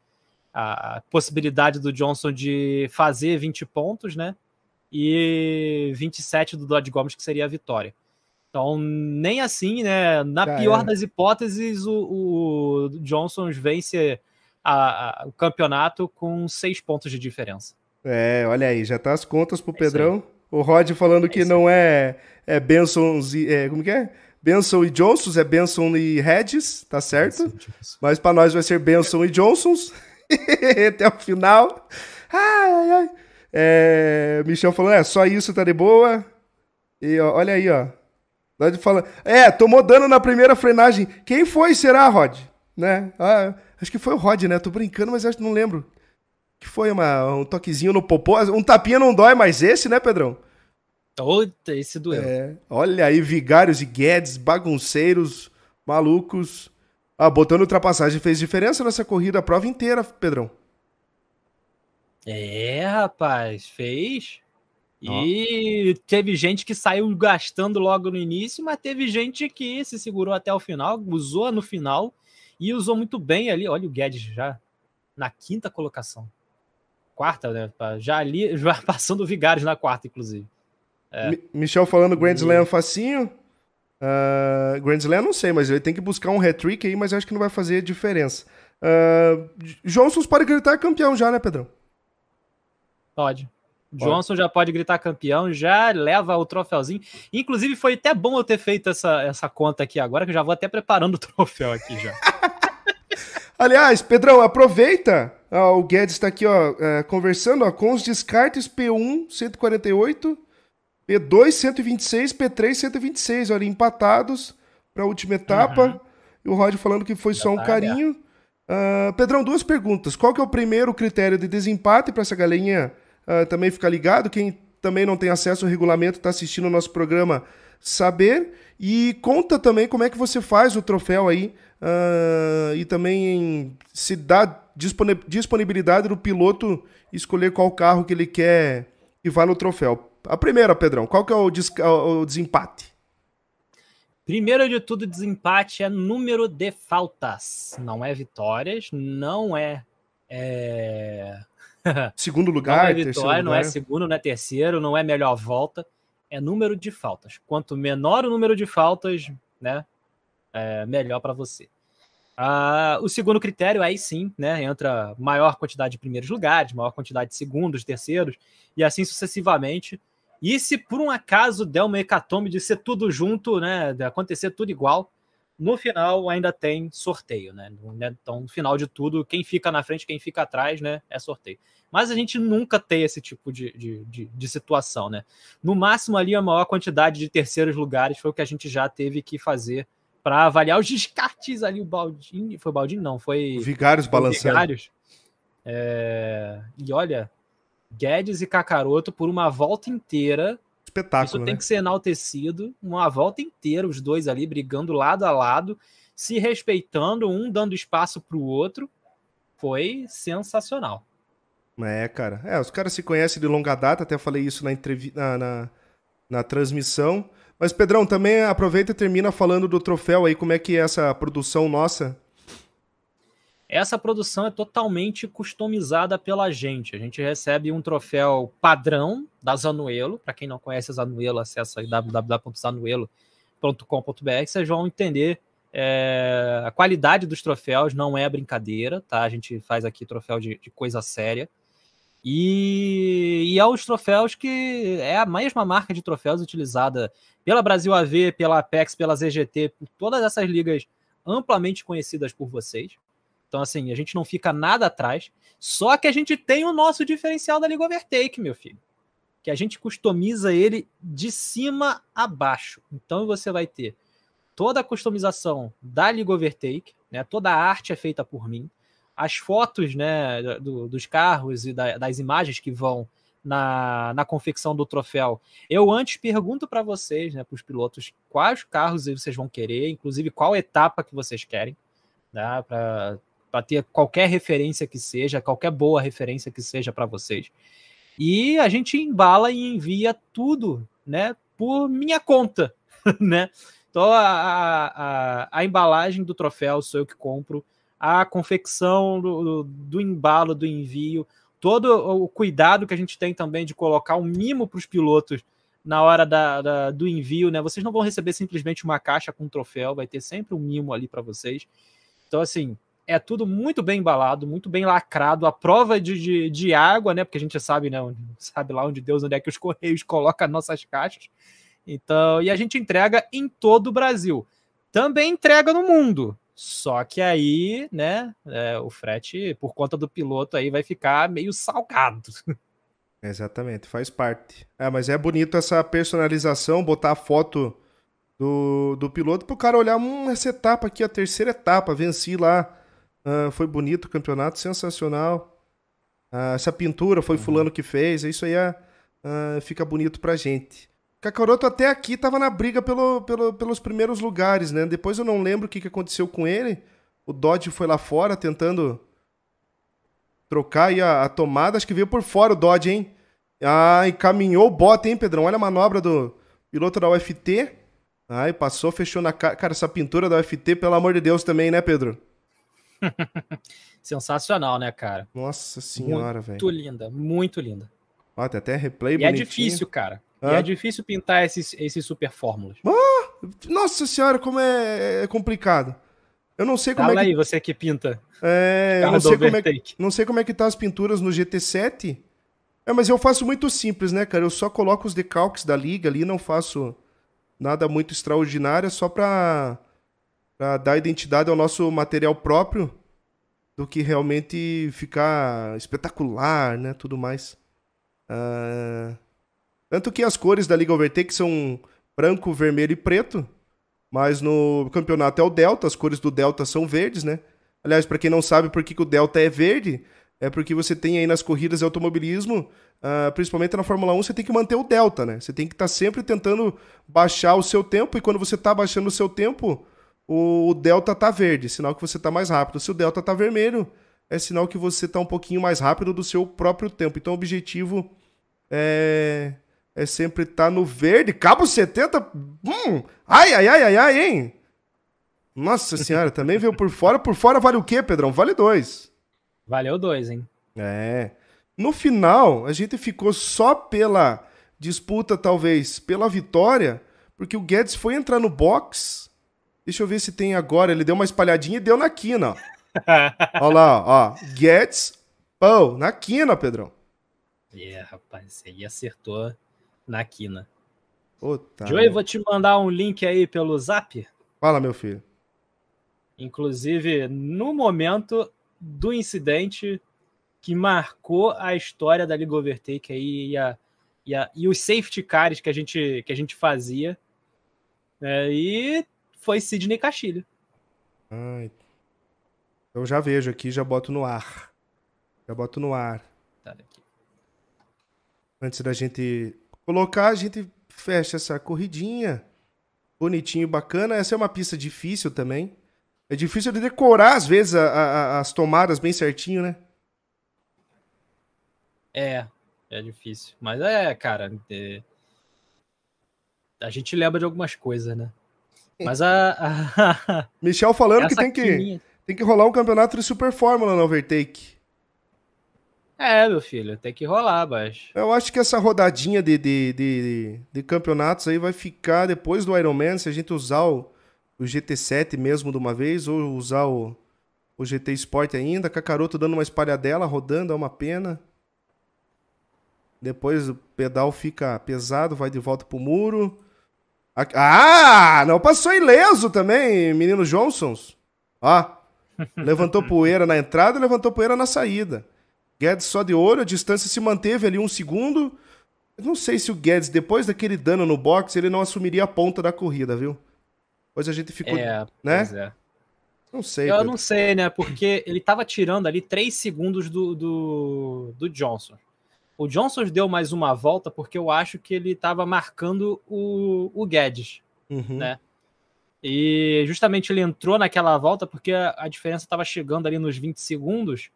a possibilidade do Johnson de fazer 20 pontos, né? E 27 do Dodge Gomes, que seria a vitória. Então, nem assim, né? Na Já pior é. das hipóteses, o, o Johnson vence a, a, o campeonato com 6 pontos de diferença. É, olha aí, já tá as contas pro é Pedrão. O Rod falando é que não é, é Benson e. É, como que é? Benson e Johnsons, é Benson e Hedges, tá certo? Mas para nós vai ser Benson e Johnsons até o final. Ai, ai, ai. É, Michel falando, é, só isso tá de boa. E ó, olha aí, ó. Rod falando, é, tomou dano na primeira frenagem. Quem foi, será, Rod? Né? Ah, acho que foi o Rod, né? Tô brincando, mas acho que não lembro que foi uma, um toquezinho no popô. Um tapinha não dói, mas esse, né, Pedrão? Eita, esse doeu. É, olha aí, vigários e Guedes, bagunceiros, malucos. Ah, botando ultrapassagem fez diferença nessa corrida, a prova inteira, Pedrão. É, rapaz, fez. E oh. teve gente que saiu gastando logo no início, mas teve gente que se segurou até o final, usou no final E usou muito bem ali, olha o Guedes já na quinta colocação. Quarta, né? Já ali, já passando o Vigários na quarta, inclusive. É. Michel falando Grand Slam facinho. Uh, Grand Slam não sei, mas ele tem que buscar um hat-trick aí, mas acho que não vai fazer diferença. Uh, Johnsons pode gritar campeão já, né, Pedrão? Pode. Johnson já pode gritar campeão, já leva o troféuzinho. Inclusive, foi até bom eu ter feito essa, essa conta aqui agora, que eu já vou até preparando o troféu aqui já. Aliás, Pedrão, aproveita. O Guedes está aqui ó, é, conversando ó, com os descartes P1 148, P2 126, P3 126, olha, empatados para a última etapa. Uhum. E o Rod falando que foi já só um tá carinho. Uh, Pedrão, duas perguntas. Qual que é o primeiro critério de desempate para essa galinha uh, também ficar ligado? Quem também não tem acesso ao regulamento está assistindo o nosso programa saber. E conta também como é que você faz o troféu aí uh, e também se dá disponibilidade do piloto escolher qual carro que ele quer e vá no troféu. A primeira, Pedrão, qual que é o, des o desempate? Primeiro de tudo, desempate é número de faltas. Não é vitórias, não é. é... Segundo lugar, não é vitória, não é segundo, não é terceiro, não é melhor volta. É número de faltas. Quanto menor o número de faltas, né, é melhor para você. Ah, o segundo critério, aí sim, né, entra maior quantidade de primeiros lugares, maior quantidade de segundos, terceiros, e assim sucessivamente. E se por um acaso der uma hecatombe de ser tudo junto, né, de acontecer tudo igual, no final ainda tem sorteio, né? Então, no final de tudo, quem fica na frente, quem fica atrás, né, é sorteio. Mas a gente nunca tem esse tipo de, de, de, de situação, né? No máximo ali, a maior quantidade de terceiros lugares foi o que a gente já teve que fazer para avaliar os descartes ali, o Baldini, foi o Baldini? Não, foi... Vigários balançando. Vigários. É, e olha, Guedes e Kakaroto por uma volta inteira. Espetáculo. Isso né? tem que ser enaltecido. Uma volta inteira, os dois ali brigando lado a lado, se respeitando, um dando espaço para o outro. Foi sensacional. É, cara. É, os caras se conhecem de longa data, até falei isso na, entrevista, na, na, na transmissão. Mas, Pedrão, também aproveita e termina falando do troféu aí, como é que é essa produção nossa essa produção é totalmente customizada pela gente. A gente recebe um troféu padrão da Zanuelo. Para quem não conhece a Zanuelo, acessa www.zanuelo.com.br. Vocês vão entender é, a qualidade dos troféus. Não é brincadeira, tá? A gente faz aqui troféu de, de coisa séria. E, e é os troféus que é a mesma marca de troféus utilizada pela Brasil AV, pela Apex, pela ZGT, por todas essas ligas amplamente conhecidas por vocês. Então, assim, a gente não fica nada atrás. Só que a gente tem o nosso diferencial da Liga Overtake, meu filho. Que a gente customiza ele de cima a baixo. Então você vai ter toda a customização da Liga Overtake, né? Toda a arte é feita por mim. As fotos, né, do, dos carros e da, das imagens que vão na, na confecção do troféu. Eu antes pergunto para vocês, né, para os pilotos, quais carros vocês vão querer, inclusive qual etapa que vocês querem, né, para ter qualquer referência que seja, qualquer boa referência que seja para vocês. E a gente embala e envia tudo, né, por minha conta, né? Então a, a, a, embalagem do troféu sou eu que compro, a confecção do, do, embalo, do envio, todo o cuidado que a gente tem também de colocar um mimo para os pilotos na hora da, da, do envio, né? Vocês não vão receber simplesmente uma caixa com um troféu, vai ter sempre um mimo ali para vocês. Então, assim, é tudo muito bem embalado, muito bem lacrado, a prova de, de, de, água, né? Porque a gente sabe, né? Sabe lá onde Deus, onde é que os Correios colocam nossas caixas. Então, e a gente entrega em todo o Brasil. Também entrega no mundo. Só que aí, né, é, o frete, por conta do piloto, aí vai ficar meio salgado. Exatamente, faz parte. É, mas é bonito essa personalização, botar a foto do, do piloto para o cara olhar, hum, essa etapa aqui, a terceira etapa, venci lá Uh, foi bonito o campeonato, sensacional. Uh, essa pintura foi uhum. fulano que fez, isso aí é, uh, fica bonito pra gente. Kakaroto até aqui tava na briga pelo, pelo, pelos primeiros lugares, né? Depois eu não lembro o que, que aconteceu com ele. O Dodge foi lá fora tentando trocar aí a, a tomada. Acho que veio por fora o Dodge, hein? Ah, encaminhou o bota, hein, Pedrão? Olha a manobra do piloto da UFT. Ai, passou, fechou na cara. Cara, essa pintura da UFT, pelo amor de Deus, também, né, Pedro? Sensacional, né, cara? Nossa senhora, velho. Muito linda, muito linda. Ó, tem até replay E é difícil, cara. E é difícil pintar esses, esses super fórmulas. Oh, nossa senhora, como é, é complicado. Eu não sei como Fala é que... aí, você que pinta. É, não sei, como é que, não sei como é que tá as pinturas no GT7. É, mas eu faço muito simples, né, cara? Eu só coloco os decalques da liga ali, não faço nada muito extraordinário, é só pra, pra dar identidade ao nosso material próprio do que realmente ficar espetacular, né? Tudo mais. Uh... Tanto que as cores da Liga Overtake são branco, vermelho e preto. Mas no campeonato é o Delta, as cores do Delta são verdes, né? Aliás, para quem não sabe por que, que o Delta é verde, é porque você tem aí nas corridas de automobilismo, uh, principalmente na Fórmula 1, você tem que manter o Delta, né? Você tem que estar tá sempre tentando baixar o seu tempo, e quando você está baixando o seu tempo, o, o Delta tá verde, sinal que você está mais rápido. Se o Delta tá vermelho, é sinal que você está um pouquinho mais rápido do seu próprio tempo. Então o objetivo é é sempre estar tá no verde. Cabo 70. Hum, ai, ai, ai, ai, ai, hein? Nossa senhora, também veio por fora. Por fora vale o quê, Pedrão? Vale dois. Valeu dois, hein? É. No final, a gente ficou só pela disputa, talvez, pela vitória, porque o Guedes foi entrar no box. Deixa eu ver se tem agora. Ele deu uma espalhadinha e deu na quina, ó. Olha lá, ó. Guedes, pô, na quina, Pedrão. É, yeah, rapaz, aí acertou na quina. Puta. Joey, vou te mandar um link aí pelo zap. Fala, meu filho. Inclusive, no momento do incidente que marcou a história da Liga Overtake aí e, a, e, a, e os safety cars que a gente, que a gente fazia. É, e foi Sidney Castilho. Ai. Eu já vejo aqui, já boto no ar. Já boto no ar. Tá. Antes da gente colocar, a gente fecha essa corridinha. Bonitinho, bacana. Essa é uma pista difícil também. É difícil de decorar, às vezes, a, a, as tomadas bem certinho, né? É, é difícil. Mas é, cara. É... A gente lembra de algumas coisas, né? Mas a. a... Michel falando que tem, que tem que rolar um campeonato de Super Fórmula no Overtake. É, meu filho, tem que rolar, baixo. Eu acho que essa rodadinha de, de, de, de, campeonatos aí vai ficar depois do Ironman, se a gente usar o, o GT7 mesmo de uma vez, ou usar o, o GT Sport ainda, Cacaroto dando uma espalhadela, rodando, é uma pena. Depois o pedal fica pesado, vai de volta pro muro. Ah, não passou ileso também, menino Johnsons. Ó, levantou poeira na entrada e levantou poeira na saída. Guedes só de olho, a distância se manteve ali um segundo. Eu não sei se o Guedes, depois daquele dano no box, ele não assumiria a ponta da corrida, viu? Pois a gente ficou. É, né? É. Não sei. Eu Pedro. não sei, né? Porque ele tava tirando ali 3 segundos do, do, do Johnson. O Johnson deu mais uma volta porque eu acho que ele tava marcando o, o Guedes, uhum. né? E justamente ele entrou naquela volta porque a, a diferença estava chegando ali nos 20 segundos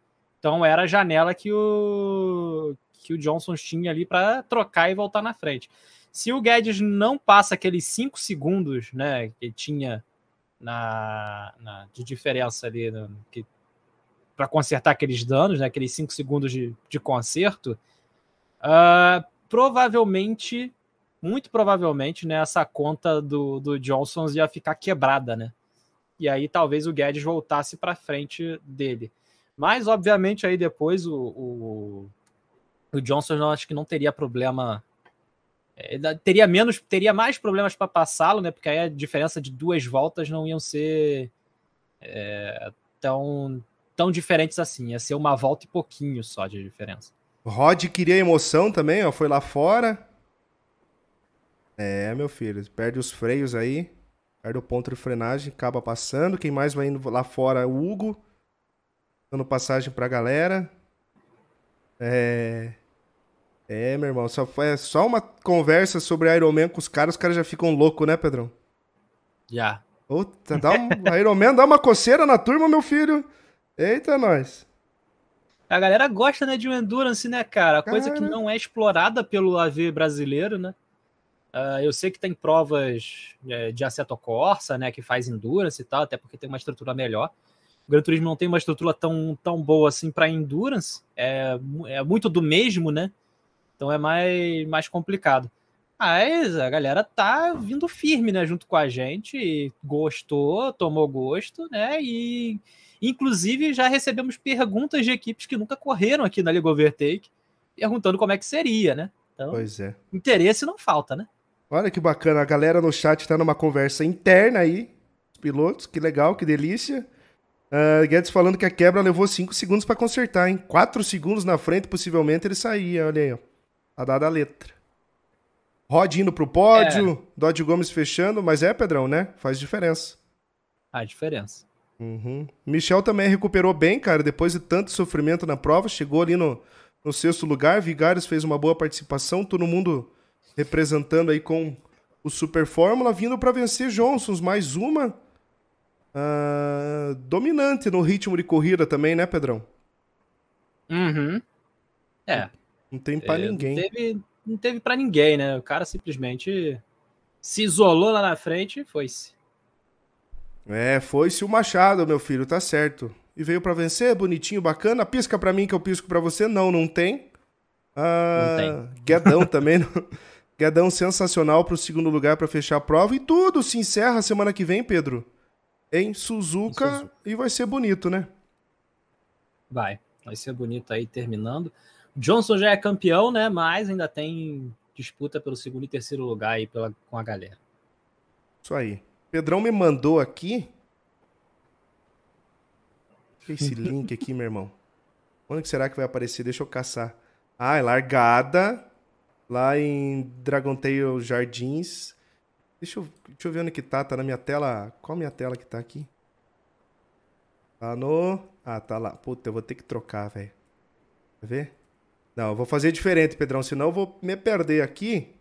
então era a janela que o, que o Johnson tinha ali para trocar e voltar na frente. Se o Guedes não passa aqueles 5 segundos né, que tinha na, na de diferença ali né, para consertar aqueles danos, né, aqueles 5 segundos de, de conserto, uh, provavelmente, muito provavelmente, né, essa conta do, do Johnson ia ficar quebrada, né? E aí talvez o Guedes voltasse para frente dele. Mas, obviamente, aí depois o, o, o Johnson eu acho que não teria problema. É, teria menos, teria mais problemas para passá-lo, né? Porque aí a diferença de duas voltas não iam ser é, tão, tão diferentes assim. Ia ser uma volta e pouquinho só de diferença. Rod queria emoção também, ó. Foi lá fora. É, meu filho, perde os freios aí. Perde o ponto de frenagem, acaba passando. Quem mais vai indo lá fora é o Hugo dando passagem pra galera. É. É, meu irmão, só, é só uma conversa sobre Iron Man com os caras, os caras já ficam loucos, né, Pedrão? Já. Puta, dá um, Iron Man dá uma coceira na turma, meu filho. Eita, nós. A galera gosta, né, de um endurance, né, cara? Coisa cara... que não é explorada pelo AV brasileiro, né? Uh, eu sei que tem provas é, de Assetto Corsa, né, que faz endurance e tal, até porque tem uma estrutura melhor. O Gran Turismo não tem uma estrutura tão, tão boa assim para endurance, é, é muito do mesmo, né? Então é mais, mais complicado. Mas a galera tá vindo firme, né, junto com a gente, gostou, tomou gosto, né? E inclusive já recebemos perguntas de equipes que nunca correram aqui na Liga Overtake, perguntando como é que seria, né? Então, pois é. Interesse não falta, né? Olha que bacana, a galera no chat tá numa conversa interna aí, os pilotos, que legal, que delícia. Uh, Guedes falando que a quebra levou 5 segundos para consertar, hein? 4 segundos na frente, possivelmente ele saía, olha aí, ó. Tá dada a letra. Rod indo pro pódio, é. Dodge Gomes fechando, mas é, Pedrão, né? Faz diferença. Faz diferença. Uhum. Michel também recuperou bem, cara, depois de tanto sofrimento na prova, chegou ali no, no sexto lugar. Vigares fez uma boa participação, todo mundo representando aí com o Super Fórmula, vindo para vencer Johnsons, mais uma uh, dominante no ritmo de corrida também, né, Pedrão? Uhum. É. Não tem para é, ninguém. Não teve, não teve para ninguém, né? O cara simplesmente se isolou lá na frente e foi-se. É, foi-se o Machado, meu filho, tá certo. E veio para vencer, bonitinho, bacana. Pisca para mim que eu pisco para você. Não, não tem. Ah, não tem. Guedão também. Guedão sensacional para o segundo lugar para fechar a prova. E tudo se encerra semana que vem, Pedro. Em Suzuka, em Suzuka. E vai ser bonito, né? Vai. Vai ser bonito aí terminando. Johnson já é campeão, né? Mas ainda tem disputa pelo segundo e terceiro lugar aí pela, com a galera. Isso aí. Pedrão me mandou aqui. Esse link aqui, meu irmão. Onde que será que vai aparecer? Deixa eu caçar. Ah, é largada lá em Dragon Tail Jardins. Deixa eu, deixa eu ver onde que tá. Tá na minha tela. Qual a minha tela que tá aqui? Tá no. Ah, tá lá. Puta, eu vou ter que trocar, velho. Quer ver? Não, eu vou fazer diferente, Pedrão, senão eu vou me perder aqui.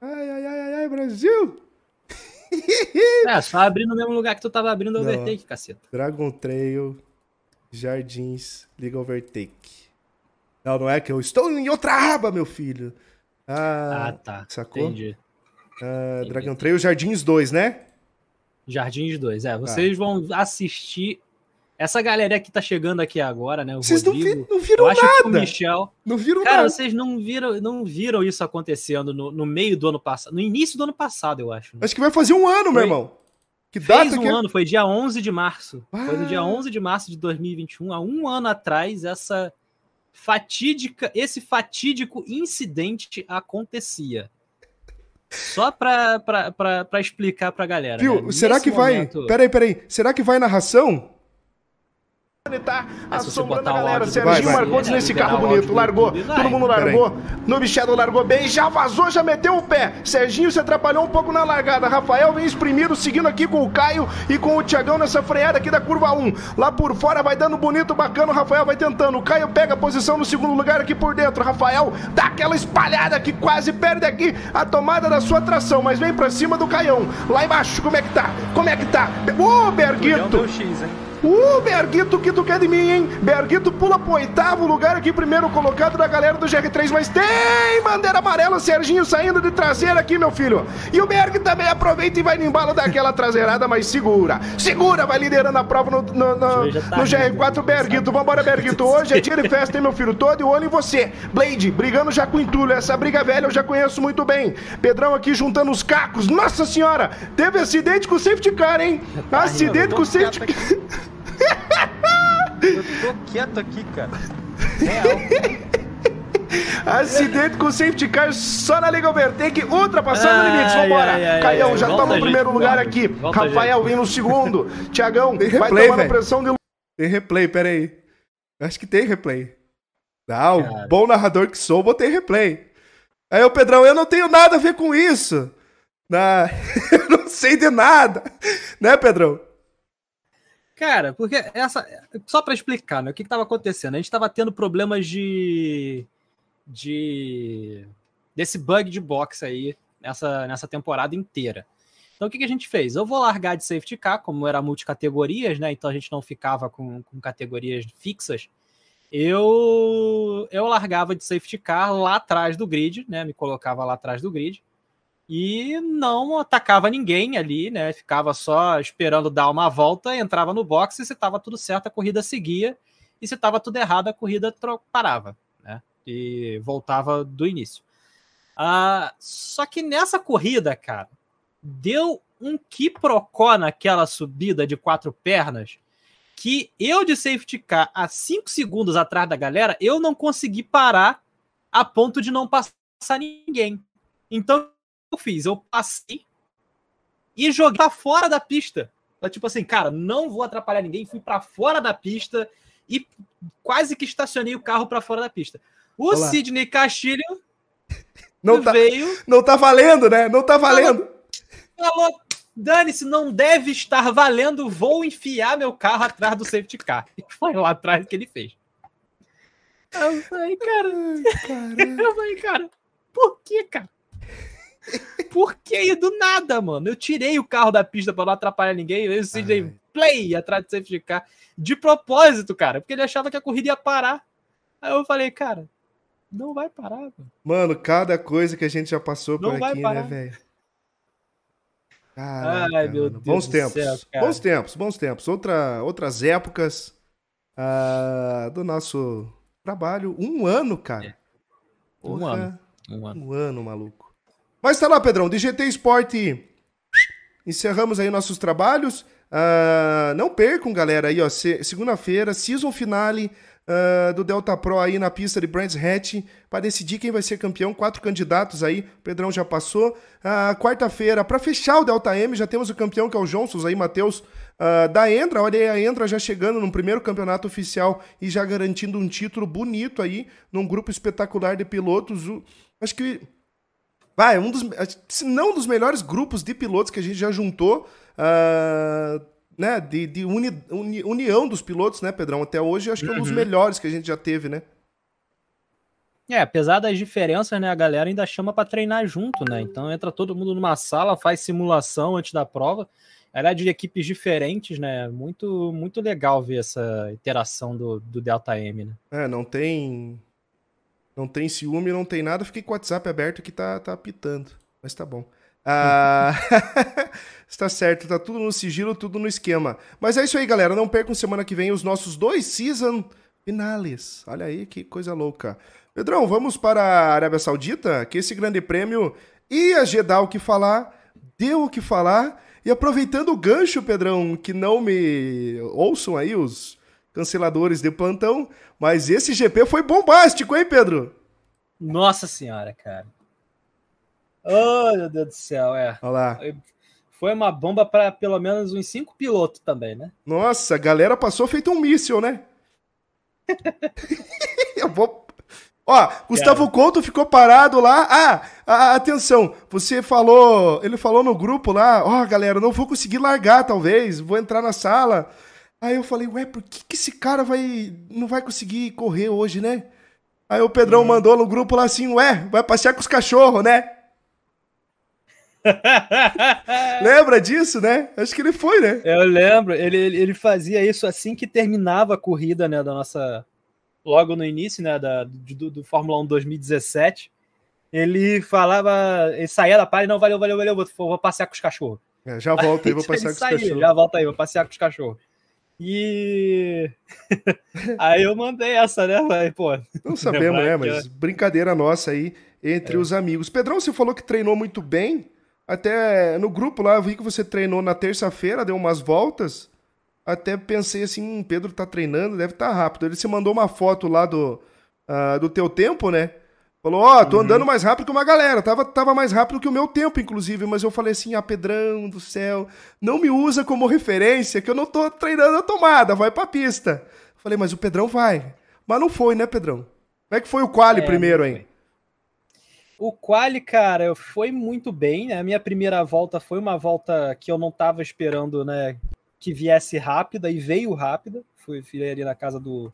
Ai, ai, ai, ai, ai, Brasil! É, só abrir no mesmo lugar que tu tava abrindo o Overtake, caceta. Dragon Trail, Jardins, Liga Overtake. Não, não é que eu estou em outra aba, meu filho. Ah, ah tá. Sacou? Entendi. Ah, Entendi. Dragon Trail, Jardins 2, né? Jardins 2, é. Vocês ah. vão assistir essa galera que tá chegando aqui agora, né? Vocês Rodrigo, não, vi, não viram nada. o Michel. Não viram Cara, nada. vocês não viram, não viram isso acontecendo no, no meio do ano passado, no início do ano passado, eu acho. Né? Acho que vai fazer um ano, foi, meu irmão. Que data fez um que... É? ano, foi dia 11 de março. Ah. Foi no dia 11 de março de 2021, há um ano atrás, essa fatídica, esse fatídico incidente acontecia. Só pra, pra, pra, pra explicar pra galera. Viu? Né? Será que momento... vai. Peraí, peraí. Será que vai narração? Tá assombrando a galera. Serginho Marcondes nesse carro bonito. Largou. Todo mundo largou. No Bichado largou bem. Já vazou, já meteu o pé. Serginho se atrapalhou um pouco na largada. Rafael vem exprimido, seguindo aqui com o Caio e com o Tiagão nessa freada aqui da curva 1. Lá por fora vai dando bonito, bacana. O Rafael vai tentando. O Caio pega a posição no segundo lugar aqui por dentro. Rafael dá aquela espalhada que quase perde aqui a tomada da sua tração. Mas vem pra cima do Caião. Lá embaixo, como é que tá? Como é que tá? Ô, Berguito! X, hein? Uh, Berguito, o que tu quer de mim, hein? Berguito pula pro oitavo lugar aqui, primeiro colocado da galera do GR3, mas tem bandeira amarela, Serginho saindo de traseira aqui, meu filho. E o Berg também aproveita e vai no embalo daquela traseirada, mas segura. Segura, vai liderando a prova no, no, no, tá no GR4, Berguito. Vambora, Berguito. Hoje é dia de festa, hein, meu filho? Todo e olho em você. Blade, brigando já com entulho. Essa briga velha eu já conheço muito bem. Pedrão aqui juntando os cacos. Nossa senhora, teve acidente com o safety car, hein? Tá acidente com o safety car. Eu tô quieto aqui, cara. Real. Acidente com safety car só na Liga Overtake, ultrapassando limites. Vambora. Ai, ai, Caião já tá no primeiro lugar volta, aqui. Volta, Rafael vem no segundo. Tiagão vai replay, tomando véio. pressão de. Tem replay, pera aí. Acho que tem replay. Ah, o bom narrador que sou, botei replay. Aí o Pedrão, eu não tenho nada a ver com isso. Na... eu não sei de nada. Né, Pedrão? Cara, porque essa. Só para explicar, né? O que estava acontecendo? A gente estava tendo problemas de. de. desse bug de box aí nessa, nessa temporada inteira. Então o que, que a gente fez? Eu vou largar de safety car, como era multicategorias, né? Então a gente não ficava com, com categorias fixas. Eu eu largava de safety car lá atrás do grid, né? Me colocava lá atrás do grid e não atacava ninguém ali, né? Ficava só esperando dar uma volta, entrava no box e se estava tudo certo, a corrida seguia, e se estava tudo errado, a corrida parava, né? E voltava do início. Ah, só que nessa corrida, cara, deu um quiprocó naquela subida de quatro pernas que eu de safety car a cinco segundos atrás da galera, eu não consegui parar a ponto de não passar ninguém. Então eu fiz? Eu passei e joguei pra fora da pista. Tipo assim, cara, não vou atrapalhar ninguém, fui para fora da pista e quase que estacionei o carro para fora da pista. O Olá. Sidney Castilho não tá, veio. Não tá valendo, né? Não tá valendo. Falou, dane-se, não deve estar valendo, vou enfiar meu carro atrás do safety car. E foi lá atrás que ele fez. Eu falei, cara. Eu falei, cara, por que, cara? Por que do nada, mano? Eu tirei o carro da pista para não atrapalhar ninguém. Eu decidi play atrás do safety car. De propósito, cara, porque ele achava que a corrida ia parar. Aí eu falei, cara, não vai parar, mano. Mano, cada coisa que a gente já passou por não aqui, né, velho? Ai, meu Deus bons tempos, céu, bons tempos, bons tempos. Outra, outras épocas uh, do nosso trabalho. Um ano, cara. É. Um ano. Um ano. Um ano, maluco. Mas tá lá, Pedrão. DGT Esporte. Encerramos aí nossos trabalhos. Uh, não percam, galera, aí, ó. Segunda-feira, season finale uh, do Delta Pro aí na pista de Brands Hatch para decidir quem vai ser campeão. Quatro candidatos aí, o Pedrão já passou. Uh, Quarta-feira, para fechar o Delta M, já temos o campeão que é o Johnson aí, Matheus. Da Endra, olha aí a Endra já chegando no primeiro campeonato oficial e já garantindo um título bonito aí, num grupo espetacular de pilotos. O, acho que vai, um dos, se não um dos melhores grupos de pilotos que a gente já juntou. Uh, né, de, de uni, uni, união dos pilotos, né, Pedrão? Até hoje acho que é um dos uhum. melhores que a gente já teve, né? É, apesar das diferenças, né, a galera ainda chama para treinar junto, né? Então entra todo mundo numa sala, faz simulação antes da prova. Ela é de equipes diferentes, né? Muito muito legal ver essa interação do, do Delta M, né? É, não tem não tem ciúme, não tem nada. Fiquei com o WhatsApp aberto que tá tá apitando, mas tá bom. Ah, está certo, tá tudo no sigilo, tudo no esquema. Mas é isso aí, galera. Não percam semana que vem os nossos dois season finales. Olha aí que coisa louca. Pedrão, vamos para a Arábia Saudita, que esse grande prêmio ia Jeddah o que falar, deu o que falar. E aproveitando o gancho, Pedrão, que não me ouçam aí os canceladores de plantão, mas esse GP foi bombástico, hein, Pedro? Nossa senhora, cara. Oh, meu Deus do céu, é. Olha lá. Foi uma bomba para pelo menos uns cinco pilotos também, né? Nossa, a galera passou feito um míssil, né? Eu vou. Ó, Gustavo Cara. Couto ficou parado lá. Ah, ah, atenção, você falou, ele falou no grupo lá, ó, oh, galera, não vou conseguir largar, talvez, vou entrar na sala. Aí eu falei, ué, por que, que esse cara vai não vai conseguir correr hoje, né? Aí o Pedrão uhum. mandou no grupo lá assim, ué, vai passear com os cachorros, né? Lembra disso, né? Acho que ele foi, né? Eu lembro. Ele, ele fazia isso assim que terminava a corrida, né? Da nossa. Logo no início, né? Da, do, do Fórmula 1 2017. Ele falava. Ele saía da palha, não, valeu, valeu, valeu, vou, vou passear com os cachorros. É, já volta aí, vou passear com os cachorros. Já volta aí, vou passear com os cachorros. E aí eu mandei essa, né? Mas, pô, não sabemos, né? Mas brincadeira nossa aí entre é. os amigos. Pedrão, você falou que treinou muito bem. Até no grupo lá, eu vi que você treinou na terça-feira, deu umas voltas. Até pensei assim, hum, Pedro tá treinando, deve estar tá rápido. Ele se mandou uma foto lá do, uh, do teu tempo, né? Falou, ó, oh, tô uhum. andando mais rápido que uma galera. Tava, tava mais rápido que o meu tempo, inclusive. Mas eu falei assim, ah, Pedrão do céu, não me usa como referência, que eu não tô treinando a tomada, vai pra pista. Falei, mas o Pedrão vai. Mas não foi, né, Pedrão? Como é que foi o quali é, primeiro, hein? O quali, cara, foi muito bem. Né? A minha primeira volta foi uma volta que eu não estava esperando, né? Que viesse rápida e veio rápida. Fui, fui ali na casa do.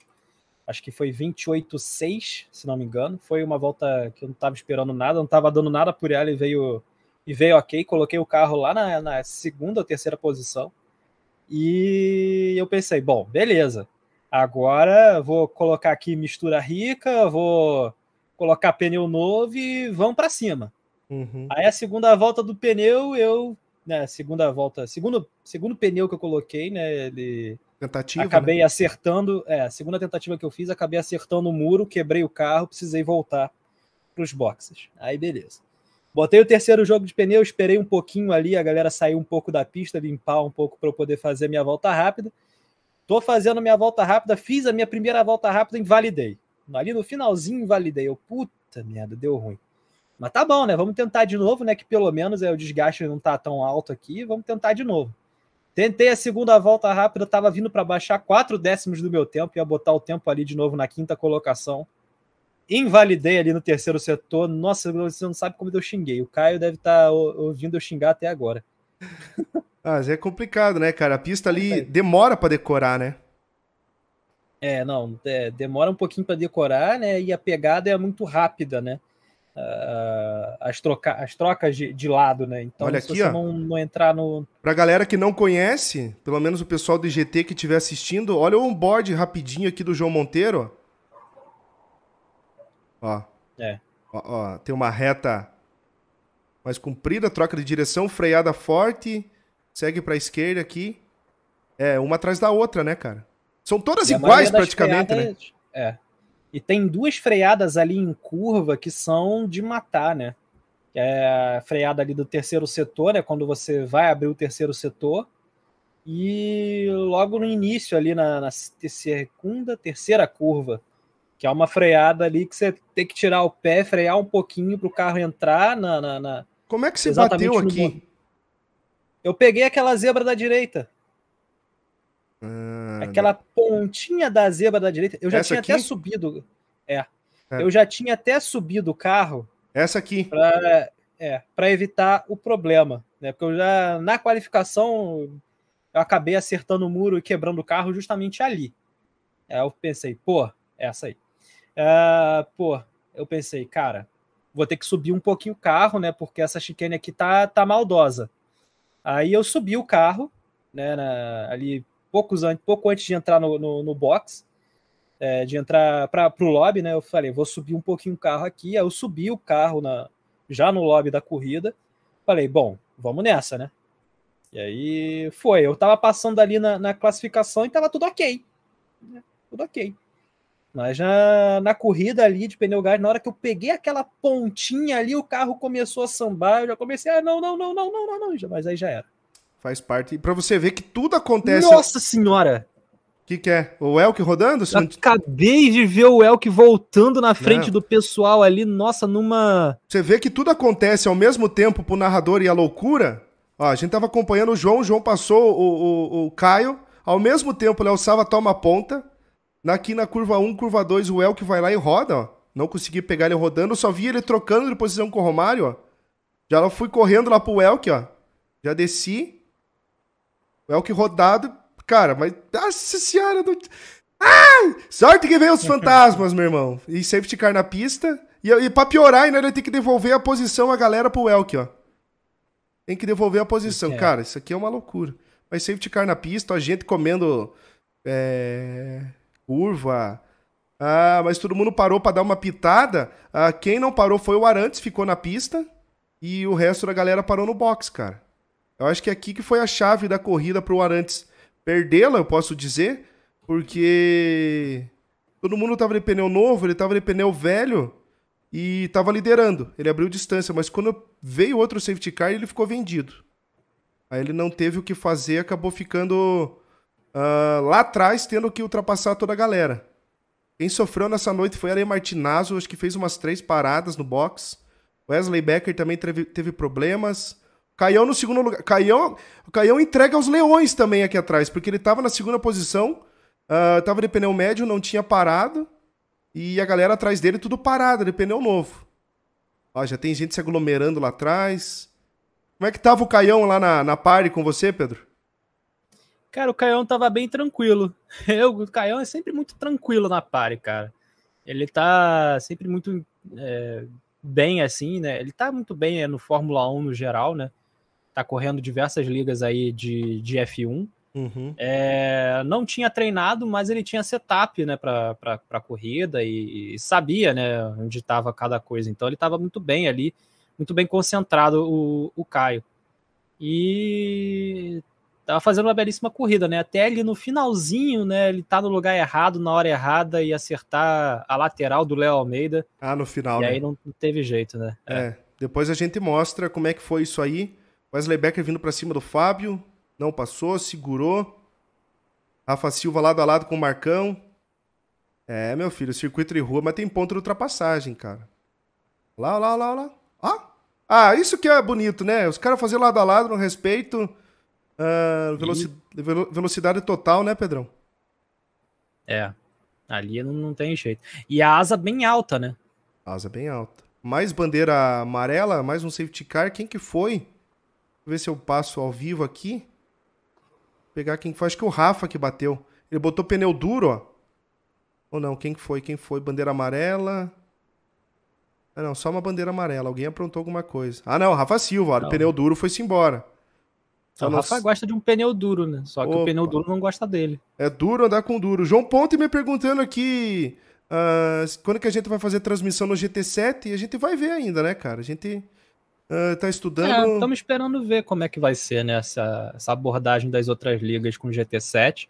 Acho que foi 28,6, se não me engano. Foi uma volta que eu não estava esperando nada, não estava dando nada por ela e veio e veio ok. Coloquei o carro lá na, na segunda ou terceira posição. E eu pensei, bom, beleza. Agora vou colocar aqui mistura rica, vou colocar pneu novo e vão para cima. Uhum. Aí a segunda volta do pneu, eu, né, segunda volta, segundo, segundo pneu que eu coloquei, né, ele tentativa, acabei né? acertando, é, a segunda tentativa que eu fiz, acabei acertando o muro, quebrei o carro, precisei voltar para os boxes. Aí beleza. Botei o terceiro jogo de pneu, esperei um pouquinho ali, a galera saiu um pouco da pista, limpar um pouco para eu poder fazer minha volta rápida. Tô fazendo minha volta rápida, fiz a minha primeira volta rápida, invalidei. Ali no finalzinho, invalidei. Eu, puta merda, deu ruim. Mas tá bom, né? Vamos tentar de novo, né? Que pelo menos é, o desgaste não tá tão alto aqui. Vamos tentar de novo. Tentei a segunda volta rápida, tava vindo para baixar quatro décimos do meu tempo, ia botar o tempo ali de novo na quinta colocação. Invalidei ali no terceiro setor. Nossa, você não sabe como eu xinguei. O Caio deve estar tá ouvindo eu xingar até agora. Ah, mas é complicado, né, cara? A pista ali demora para decorar, né? É, não, é, demora um pouquinho para decorar, né? E a pegada é muito rápida, né? Uh, as, troca as trocas de, de, lado, né? Então, Olha se aqui, você ó. Não, não entrar no. Pra galera que não conhece, pelo menos o pessoal do IGT que estiver assistindo, olha o onboard rapidinho aqui do João Monteiro. Ó. É. Ó, ó, tem uma reta mais comprida, troca de direção, freada forte, segue pra esquerda aqui. É, uma atrás da outra, né, cara? São todas iguais praticamente, freadas, né? É. E tem duas freadas ali em curva que são de matar, né? É a freada ali do terceiro setor, né? Quando você vai abrir o terceiro setor. E logo no início, ali na, na segunda, terceira curva, que é uma freada ali que você tem que tirar o pé, frear um pouquinho para o carro entrar na, na, na, Como é que você bateu aqui? Eu peguei aquela zebra da direita. Ah, aquela pontinha da zebra da direita. Eu já tinha aqui? até subido. É, é, Eu já tinha até subido o carro. Essa aqui. Pra, é, para evitar o problema. Né? Porque eu já, na qualificação, eu acabei acertando o muro e quebrando o carro justamente ali. Aí eu pensei, pô, essa aí. Uh, pô, eu pensei, cara, vou ter que subir um pouquinho o carro, né? Porque essa chicane aqui tá, tá maldosa. Aí eu subi o carro, né? Na, ali poucos antes, pouco antes de entrar no, no, no box, é, de entrar para o lobby, né? Eu falei, vou subir um pouquinho o carro aqui. Aí eu subi o carro na, já no lobby da corrida. Falei, bom, vamos nessa, né? E aí foi. Eu tava passando ali na, na classificação e tava tudo ok. Tudo ok. Mas já na corrida ali de pneu gás, na hora que eu peguei aquela pontinha ali, o carro começou a sambar. Eu já comecei, ah, não, não, não, não, não, não, não. Mas aí já era. Faz parte. E pra você ver que tudo acontece. Nossa senhora! O que, que é? O Elk rodando? Eu acabei de ver o Elk voltando na frente não. do pessoal ali, nossa, numa. Você vê que tudo acontece ao mesmo tempo pro narrador e a loucura. Ó, a gente tava acompanhando o João, o João passou o, o, o Caio. Ao mesmo tempo, o Léo Sava toma a ponta. Aqui na curva 1, curva 2, o Elk vai lá e roda, ó. Não consegui pegar ele rodando, só vi ele trocando de posição com o Romário, ó. Já fui correndo lá pro Elk, ó. Já desci. O Elk rodado. Cara, mas. Nossa senhora! Do... Ai! Sorte que veio os fantasmas, meu irmão. E safety car na pista. E, e pra piorar, ainda ele tem que devolver a posição a galera pro Elk, ó. Tem que devolver a posição. É. Cara, isso aqui é uma loucura. Mas safety car na pista, a gente comendo. É curva. Ah, mas todo mundo parou para dar uma pitada. Ah, quem não parou foi o Arantes, ficou na pista. E o resto da galera parou no box, cara. Eu acho que é aqui que foi a chave da corrida pro Arantes perdê-la, eu posso dizer. Porque todo mundo tava de pneu novo, ele tava de pneu velho e tava liderando. Ele abriu distância, mas quando veio outro safety car, ele ficou vendido. Aí ele não teve o que fazer, acabou ficando uh, lá atrás tendo que ultrapassar toda a galera. Quem sofreu nessa noite foi Ale Martinazzo, acho que fez umas três paradas no box. Wesley Becker também teve, teve problemas. Caião no segundo lugar. Caião, Caião entrega aos leões também aqui atrás, porque ele estava na segunda posição, estava uh, de pneu médio, não tinha parado. E a galera atrás dele tudo parado, de pneu novo. Ó, já tem gente se aglomerando lá atrás. Como é que tava o Caião lá na, na party com você, Pedro? Cara, o Caião tava bem tranquilo. Eu, o Caião é sempre muito tranquilo na pare, cara. Ele tá sempre muito é, bem assim, né? Ele tá muito bem é, no Fórmula 1 no geral, né? Tá correndo diversas ligas aí de, de F1. Uhum. É, não tinha treinado, mas ele tinha setup, né, pra corrida e, e sabia, né, onde estava cada coisa. Então ele estava muito bem ali muito bem concentrado o, o Caio. E tava fazendo uma belíssima corrida, né? Até ali no finalzinho, né? Ele tá no lugar errado, na hora errada e acertar a lateral do Léo Almeida. Ah, no final, e né? aí não, teve jeito, né? É. é. Depois a gente mostra como é que foi isso aí. Wesley Becker vindo para cima do Fábio, não passou, segurou. Rafa Silva lado a lado com o Marcão. É, meu filho, circuito de rua, mas tem ponto de ultrapassagem, cara. Lá, lá, lá, lá. Ah, ah isso que é bonito, né? Os caras fazendo lado a lado no respeito. Uh, veloci e... Velocidade total, né, Pedrão? É. Ali não, não tem jeito. E a asa bem alta, né? Asa bem alta. Mais bandeira amarela, mais um safety car. Quem que foi? Vou ver se eu passo ao vivo aqui. Vou pegar quem foi. Acho que o Rafa que bateu. Ele botou pneu duro, ó. Ou não, quem foi? Quem foi? Bandeira amarela. Ah, não, só uma bandeira amarela. Alguém aprontou alguma coisa. Ah, não, Rafa Silva. Ó, pneu duro foi-se embora. Então, o Rafa gosta de um pneu duro, né? Só que Opa. o pneu duro não gosta dele. É duro andar com duro. João Ponte me perguntando aqui uh, quando que a gente vai fazer transmissão no GT7 e a gente vai ver ainda, né, cara? A gente uh, tá estudando. Estamos é, esperando ver como é que vai ser, né? Essa, essa abordagem das outras ligas com o GT7.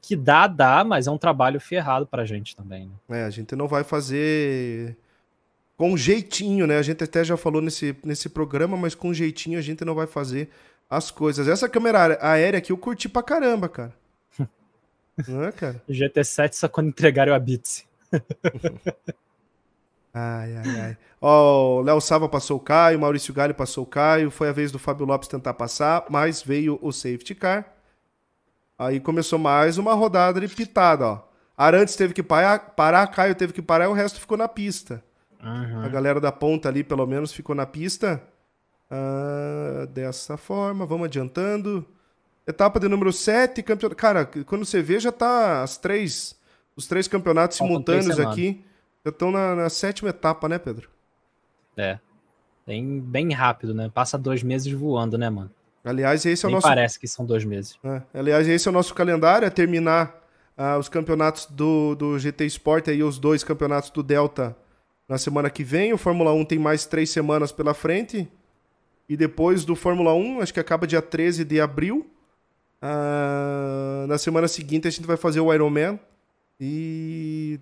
Que dá, dá, mas é um trabalho ferrado pra gente também. Né? É, a gente não vai fazer com jeitinho, né? A gente até já falou nesse, nesse programa, mas com jeitinho a gente não vai fazer as coisas. Essa câmera aérea aqui eu curti pra caramba, cara. Não é, cara? GT7 só quando entregaram a Bits. ai, ai, ai. Ó, o Léo Sava passou o Caio, Maurício Galho passou o Caio. Foi a vez do Fábio Lopes tentar passar, mas veio o safety car. Aí começou mais uma rodada de pitada, ó. Arantes teve que parar, Caio teve que parar e o resto ficou na pista. Uhum. A galera da ponta ali, pelo menos, ficou na pista. Uh, dessa forma, vamos adiantando. Etapa de número 7, campeonato. Cara, quando você vê, já tá as três, os três campeonatos simultâneos aqui. Já estão na, na, sétima etapa, né, Pedro? É. Bem, bem rápido, né? Passa dois meses voando, né, mano? Aliás, esse é o Nem nosso. Parece que são dois meses. É. Aliás, esse é o nosso calendário: é terminar uh, os campeonatos do, do GT Sport e os dois campeonatos do Delta na semana que vem. O Fórmula 1 tem mais três semanas pela frente. E depois do Fórmula 1, acho que acaba dia 13 de abril. Uh, na semana seguinte a gente vai fazer o Ironman. E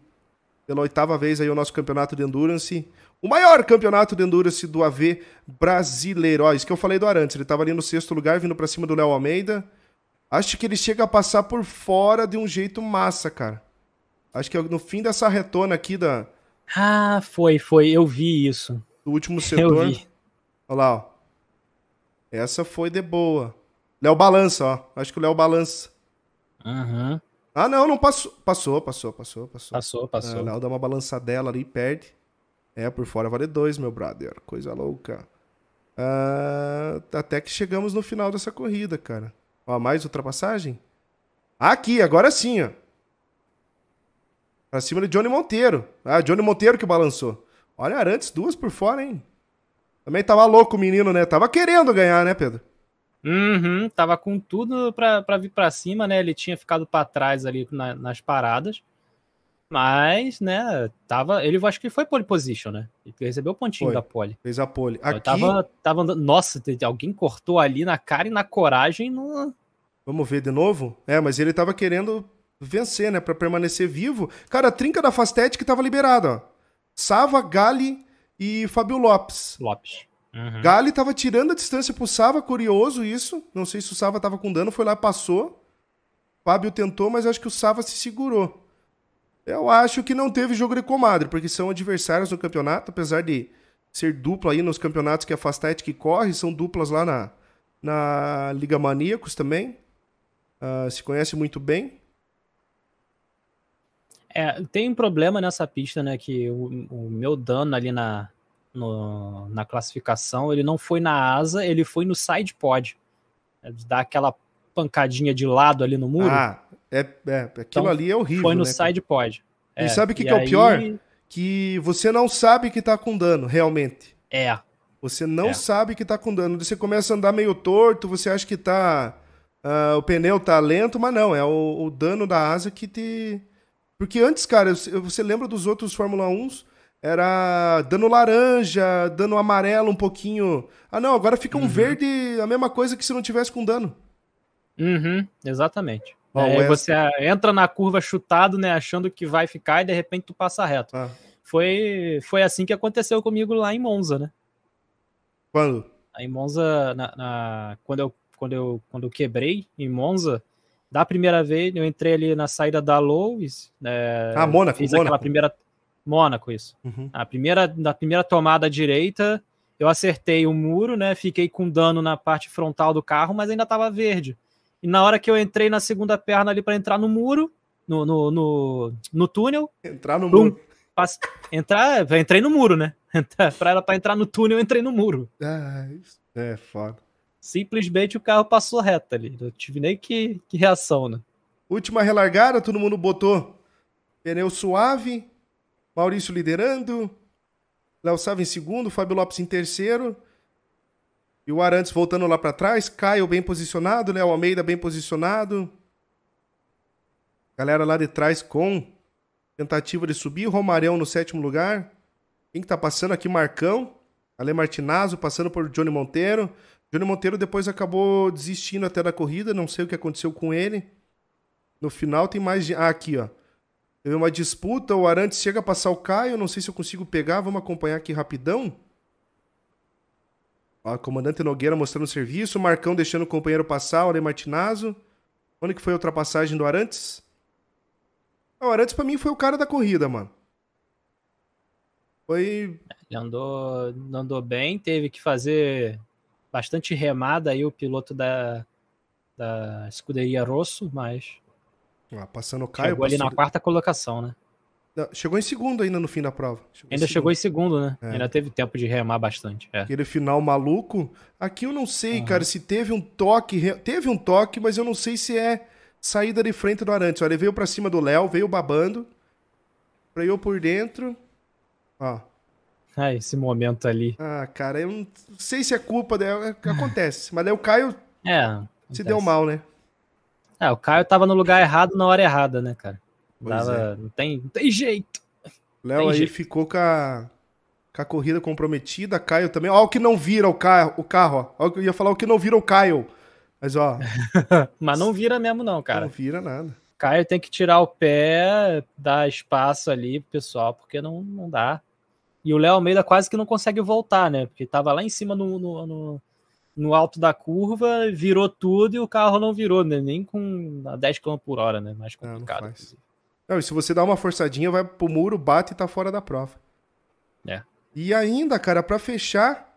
pela oitava vez aí o nosso campeonato de Endurance. O maior campeonato de Endurance do AV brasileiro. Ó, isso que eu falei do Arantes. Ele estava ali no sexto lugar, vindo para cima do Léo Almeida. Acho que ele chega a passar por fora de um jeito massa, cara. Acho que no fim dessa retona aqui da. Ah, foi, foi. Eu vi isso. Do último setor. Eu vi. Olha lá, ó. Essa foi de boa. Léo Balança, ó. Acho que o Léo Balança. Uhum. Ah, não, não passou. Passou, passou, passou, passou. Passou, passou. É, o Léo dá uma balançadela ali e perde. É, por fora vale dois, meu brother. Coisa louca. Uh, até que chegamos no final dessa corrida, cara. Ó, mais ultrapassagem? Aqui, agora sim, ó. Pra cima de Johnny Monteiro. Ah, Johnny Monteiro que balançou. Olha, Arantes, duas por fora, hein? Também tava louco o menino, né? Tava querendo ganhar, né, Pedro? Uhum, tava com tudo pra, pra vir pra cima, né? Ele tinha ficado para trás ali na, nas paradas. Mas, né, tava. Ele acho que foi pole position, né? Ele recebeu o pontinho foi, da pole. Fez a pole. Aqui... Tava, tava andando. Nossa, alguém cortou ali na cara e na coragem. No... Vamos ver de novo? É, mas ele tava querendo vencer, né? Pra permanecer vivo. Cara, a trinca da Fastet que tava liberada, ó. Sava, Gali e Fábio Lopes. Lopes. Uhum. Gali tava tirando a distância pro Sava, curioso isso. Não sei se o Sava tava com dano, foi lá, passou. Fábio tentou, mas acho que o Sava se segurou. Eu acho que não teve jogo de comadre, porque são adversários no campeonato, apesar de ser dupla aí nos campeonatos que a Fastete que corre, são duplas lá na, na Liga Maníacos também. Uh, se conhece muito bem. É, tem um problema nessa pista, né? Que o, o meu dano ali na, no, na classificação, ele não foi na asa, ele foi no side pod. É, dá aquela pancadinha de lado ali no muro. Ah, é, é aquilo então, ali é horrível. Foi no né, side pod. É, e sabe o que, que é o pior? Que você não sabe que tá com dano, realmente. É. Você não é. sabe que tá com dano. Você começa a andar meio torto, você acha que tá. Uh, o pneu tá lento, mas não, é o, o dano da asa que te porque antes, cara, você lembra dos outros Fórmula 1s? Era dando laranja, dando amarelo um pouquinho. Ah, não, agora fica um uhum. verde, a mesma coisa que se não tivesse com dano. Uhum, exatamente. Oh, é, Você entra na curva chutado, né, achando que vai ficar e de repente tu passa reto. Ah. Foi, foi assim que aconteceu comigo lá em Monza, né? Quando? Em Monza, na, na, quando, eu, quando, eu, quando eu quebrei em Monza, da primeira vez, eu entrei ali na saída da Lowe's. Né, ah, Mônaco. Fiz Mônaco. aquela primeira. Mônaco, isso. Uhum. A primeira, na primeira tomada direita, eu acertei o muro, né? Fiquei com dano na parte frontal do carro, mas ainda estava verde. E na hora que eu entrei na segunda perna ali para entrar no muro, no, no, no, no túnel. Entrar no muro. Passe, entrar, entrei no muro, né? para ela para entrar no túnel, eu entrei no muro. Isso é foda. Simplesmente o carro passou reto ali. Não tive nem que, que reação, né? Última relargada, todo mundo botou pneu suave, Maurício liderando, Léo Sava em segundo, Fábio Lopes em terceiro. E o Arantes voltando lá para trás, Caio bem posicionado, Léo Almeida bem posicionado. Galera lá de trás com tentativa de subir, Romarão no sétimo lugar. Quem que tá passando aqui? Marcão, Ale Martinazzo passando por Johnny Monteiro. Johnny Monteiro depois acabou desistindo até da corrida, não sei o que aconteceu com ele. No final tem mais. Ah, aqui, ó. Teve uma disputa, o Arantes chega a passar o Caio, não sei se eu consigo pegar, vamos acompanhar aqui rapidão. Ó, comandante Nogueira mostrando o serviço, Marcão deixando o companheiro passar, o Ale Martinazzo. Onde que foi a ultrapassagem do Arantes? O Arantes para mim foi o cara da corrida, mano. Foi. Ele andou, andou bem, teve que fazer bastante remada aí o piloto da, da escuderia Rosso, mas. Ah, passando o Caio. Chegou ali na quarta colocação, né? Chegou em segundo ainda no fim da prova. Chegou ainda em chegou em segundo, né? É. Ainda teve tempo de remar bastante. É. Aquele final maluco. Aqui eu não sei, uhum. cara, se teve um toque. Teve um toque, mas eu não sei se é saída de frente do Arantes. Olha, ele veio pra cima do Léo, veio babando. Freou por dentro. Ó. Ah, esse momento ali. Ah, cara, eu não sei se é culpa dela. É, acontece. Mas daí o Caio é, se deu mal, né? É, o Caio tava no lugar errado na hora errada, né, cara? Dava, é. não, tem, não tem jeito. Léo aí jeito. ficou com a, com a corrida comprometida. Caio também. Ó, o que não vira o carro, o carro ó. Eu ia falar o que não vira o Caio. Mas, ó. Mas não vira mesmo, não, cara. Não vira nada. Caio tem que tirar o pé, dar espaço ali pro pessoal, porque não, não dá. E o Léo Almeida quase que não consegue voltar, né? Porque tava lá em cima no, no, no, no, alto da curva, virou tudo e o carro não virou, né? Nem com a 10 km por hora, né? Mais complicado. Não, não, não, e se você dá uma forçadinha, vai pro muro, bate e tá fora da prova. É. E ainda, cara, para fechar,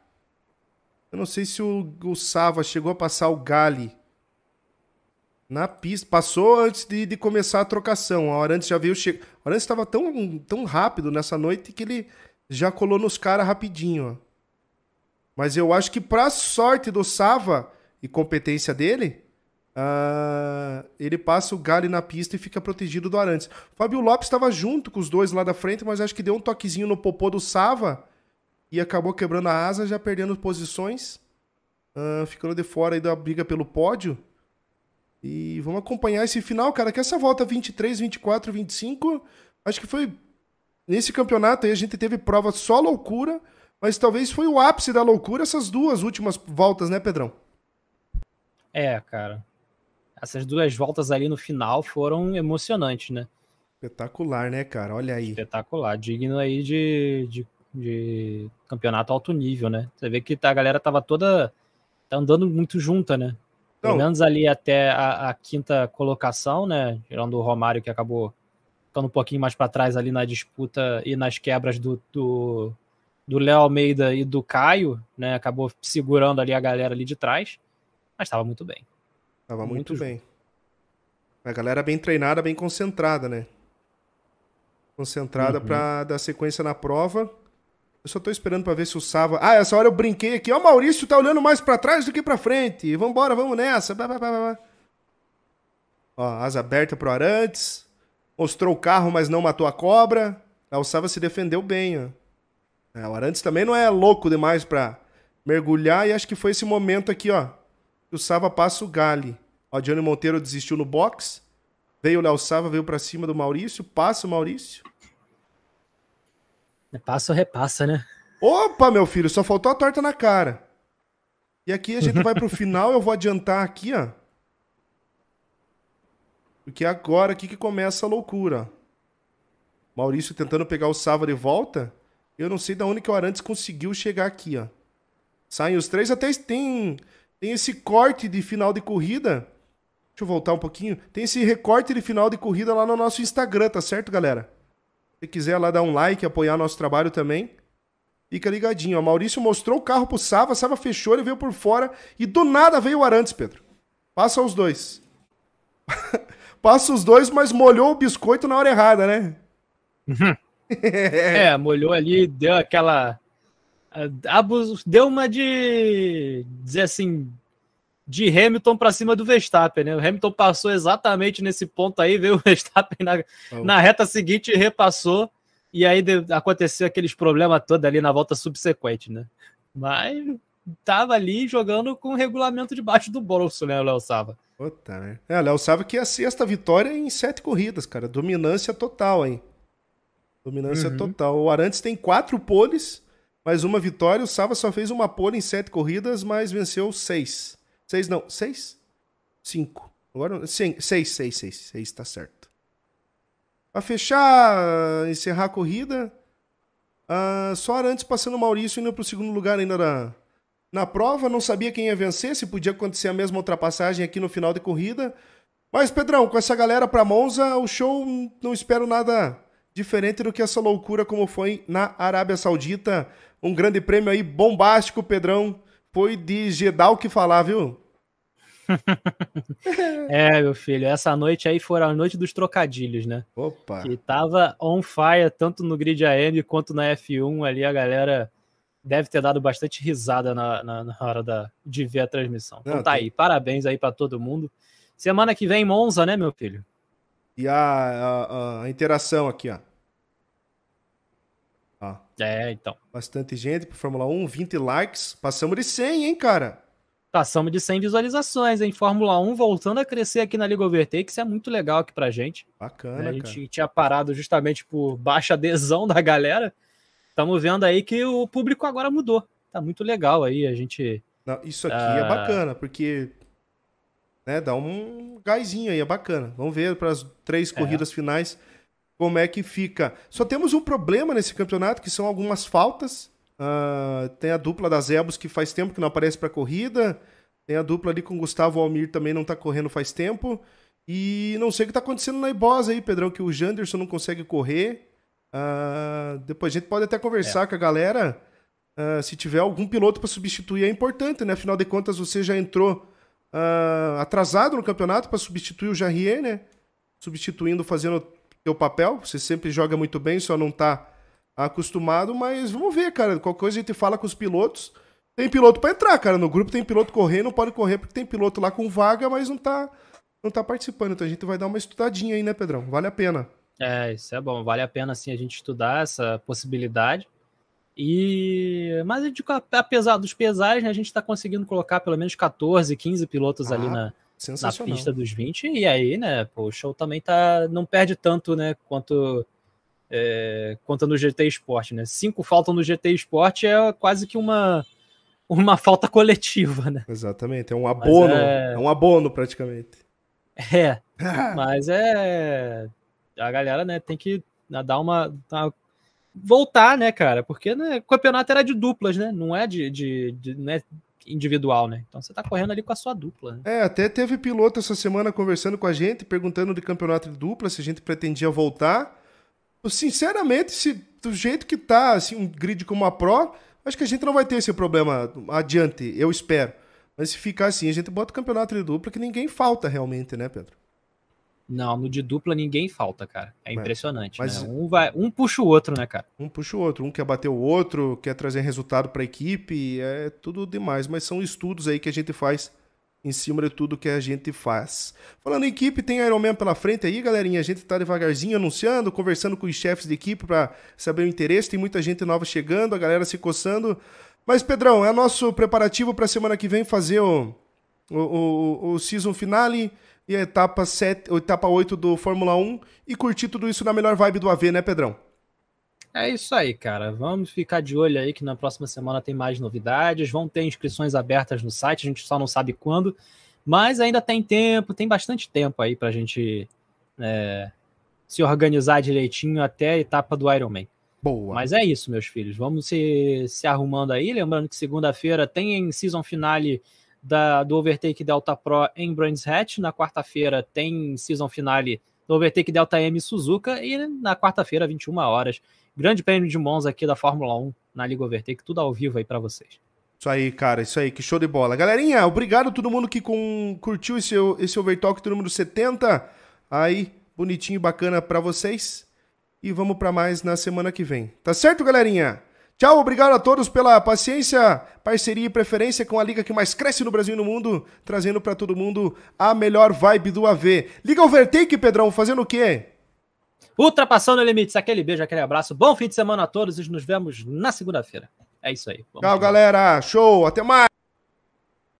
eu não sei se o, o Sava chegou a passar o Gali na pista. Passou antes de, de começar a trocação. A hora antes já veio. Che... A hora antes estava tão, tão rápido nessa noite que ele já colou nos caras rapidinho, ó. Mas eu acho que pra sorte do Sava e competência dele, uh, ele passa o Gali na pista e fica protegido do Arantes. Fábio Lopes estava junto com os dois lá da frente, mas acho que deu um toquezinho no popô do Sava e acabou quebrando a asa, já perdendo posições, uh, ficando de fora aí da briga pelo pódio. E vamos acompanhar esse final, cara, que essa volta 23, 24, 25, acho que foi Nesse campeonato aí a gente teve prova só loucura, mas talvez foi o ápice da loucura essas duas últimas voltas, né, Pedrão? É, cara. Essas duas voltas ali no final foram emocionantes, né? Espetacular, né, cara? Olha aí. Espetacular. Digno aí de, de, de campeonato alto nível, né? Você vê que a galera tava toda. tá andando muito junta, né? Pelo então, menos ali até a, a, quinta colocação, né? Tirando o Romário que acabou ficando um pouquinho mais para trás ali na disputa e nas quebras do, do, do Léo Almeida e do Caio, né? Acabou segurando ali a galera ali de trás, mas estava muito bem. Tava muito, muito bem. A galera bem treinada, bem concentrada, né? Concentrada uhum. para dar sequência na prova. Eu só tô esperando para ver se o Sava. Ah, essa hora eu brinquei aqui. Ó, o Maurício tá olhando mais para trás do que para frente. Vambora, vamos nessa. Ó, asa aberta pro Arantes. Mostrou o carro, mas não matou a cobra. A Alçava se defendeu bem. Ó. É, o Arantes também não é louco demais para mergulhar. E acho que foi esse momento aqui, ó. Que o Sava passa o Gali. Ó, Johnny Monteiro desistiu no box. Veio o Léo Sava, veio para cima do Maurício. Passa o Maurício. É passa ou repassa, né? Opa, meu filho, só faltou a torta na cara. E aqui a gente vai pro final, eu vou adiantar aqui, ó. Porque é agora aqui que começa a loucura. Maurício tentando pegar o Sava de volta. Eu não sei de onde que o Arantes conseguiu chegar aqui, ó. Saem os três, até tem, tem esse corte de final de corrida. Deixa eu voltar um pouquinho. Tem esse recorte de final de corrida lá no nosso Instagram, tá certo, galera? Se quiser lá dar um like, apoiar nosso trabalho também, fica ligadinho. O Maurício mostrou o carro pro Sava, Sava fechou, ele veio por fora e do nada veio o Arantes, Pedro. Passa os dois. Passa os dois, mas molhou o biscoito na hora errada, né? É, molhou ali, deu aquela. Deu uma de. dizer assim. De Hamilton para cima do Verstappen, né? O Hamilton passou exatamente nesse ponto aí, veio o Verstappen na, oh. na reta seguinte e repassou. E aí aconteceu aqueles problemas todos ali na volta subsequente, né? Mas tava ali jogando com o regulamento debaixo do bolso, né, o Léo Sava? Puta, né? É, o Léo Sava que é a sexta vitória em sete corridas, cara. Dominância total, hein? Dominância uhum. total. O Arantes tem quatro poles, mais uma vitória. O Sava só fez uma pole em sete corridas, mas venceu seis. Seis não, seis? Cinco. Agora, sim, seis, seis, seis. Seis, tá certo. Pra fechar, encerrar a corrida, uh, só Arantes passando o Maurício indo pro segundo lugar ainda na, na prova. Não sabia quem ia vencer, se podia acontecer a mesma ultrapassagem aqui no final de corrida. Mas, Pedrão, com essa galera pra Monza, o show não espero nada diferente do que essa loucura como foi na Arábia Saudita. Um grande prêmio aí bombástico, Pedrão. Foi de o que falar, viu? é, meu filho, essa noite aí foi a noite dos trocadilhos, né? Opa! Que tava on fire tanto no grid AM quanto na F1 ali, a galera deve ter dado bastante risada na, na, na hora da, de ver a transmissão. Então Não, tá tem... aí, parabéns aí para todo mundo. Semana que vem, Monza, né, meu filho? E a, a, a interação aqui, ó. É, então. Bastante gente pro Fórmula 1, 20 likes. Passamos de 100, hein, cara? Passamos de 100 visualizações, hein? Fórmula 1 voltando a crescer aqui na Liga Overtake, isso é muito legal aqui pra gente. Bacana, né? A gente cara. tinha parado justamente por baixa adesão da galera. Estamos vendo aí que o público agora mudou. Tá muito legal aí, a gente... Não, isso aqui é ah... bacana, porque né? Dá um gásinho aí, é bacana. Vamos ver para as três é. corridas finais como é que fica. Só temos um problema nesse campeonato, que são algumas faltas. Uh, tem a dupla das Ebos, que faz tempo que não aparece para corrida. Tem a dupla ali com o Gustavo Almir, também não está correndo faz tempo. E não sei o que está acontecendo na Ibosa aí, Pedrão, que o Janderson não consegue correr. Uh, depois a gente pode até conversar é. com a galera. Uh, se tiver algum piloto para substituir, é importante, né? Afinal de contas, você já entrou uh, atrasado no campeonato para substituir o Jarrier, né? Substituindo, fazendo o papel. Você sempre joga muito bem, só não tá acostumado, mas vamos ver, cara. Qualquer coisa a gente fala com os pilotos. Tem piloto para entrar, cara. No grupo tem piloto correndo, não pode correr porque tem piloto lá com vaga, mas não tá, não tá participando. Então a gente vai dar uma estudadinha aí, né, Pedrão? Vale a pena. É, isso é bom. Vale a pena, sim, a gente estudar essa possibilidade. E mas apesar dos pesares, né, a gente está conseguindo colocar pelo menos 14, 15 pilotos ah, ali na, na pista dos 20. E aí, né, pô, o show também tá não perde tanto, né, quanto é, quanto no GT Sport, né? Cinco faltam no GT Sport é quase que uma uma falta coletiva, né? Exatamente, é um abono, é... é... um abono praticamente. É, mas é a galera, né, tem que né, dar uma, uma voltar, né, cara? Porque né, o campeonato era de duplas, né? Não é de, de, de não é individual, né? Então você tá correndo ali com a sua dupla. Né? É, até teve piloto essa semana conversando com a gente, perguntando de campeonato de dupla, se a gente pretendia voltar. Sinceramente, se do jeito que tá, assim, um grid como a Pro, acho que a gente não vai ter esse problema adiante, eu espero. Mas se ficar assim, a gente bota o campeonato de dupla que ninguém falta realmente, né, Pedro? Não, no de dupla ninguém falta, cara. É impressionante. Mas, né? um, vai, um puxa o outro, né, cara? Um puxa o outro. Um quer bater o outro, quer trazer resultado para a equipe. É tudo demais. Mas são estudos aí que a gente faz em cima de tudo que a gente faz. Falando em equipe, tem Ironman pela frente aí, galerinha. A gente tá devagarzinho anunciando, conversando com os chefes de equipe para saber o interesse. Tem muita gente nova chegando, a galera se coçando. Mas, Pedrão, é nosso preparativo para semana que vem fazer o, o, o, o season finale e a etapa, 7, a etapa 8 do Fórmula 1 e curtir tudo isso na melhor vibe do AV, né, Pedrão? É isso aí, cara. Vamos ficar de olho aí que na próxima semana tem mais novidades. Vão ter inscrições abertas no site, a gente só não sabe quando, mas ainda tem tempo, tem bastante tempo aí para a gente é, se organizar direitinho até a etapa do Ironman. Boa. Mas é isso, meus filhos. Vamos se, se arrumando aí. Lembrando que segunda-feira tem season finale da, do Overtake Delta Pro em Brands Hatch. Na quarta-feira tem season finale do Overtake Delta M Suzuka. E na quarta-feira, 21 horas, Grande Prêmio de Monza aqui da Fórmula 1 na Liga Overtake. Tudo ao vivo aí para vocês. Isso aí, cara, isso aí, que show de bola. Galerinha, obrigado a todo mundo que com, curtiu esse, esse Overtalk do número 70. Aí, bonitinho, bacana para vocês e vamos para mais na semana que vem. Tá certo, galerinha? Tchau, obrigado a todos pela paciência, parceria e preferência com a liga que mais cresce no Brasil e no mundo, trazendo para todo mundo a melhor vibe do AV. Liga Overtake, Pedrão, fazendo o quê? Ultrapassando limites, aquele beijo, aquele abraço. Bom fim de semana a todos e nos vemos na segunda-feira. É isso aí. Tchau, galera. Show. Até mais.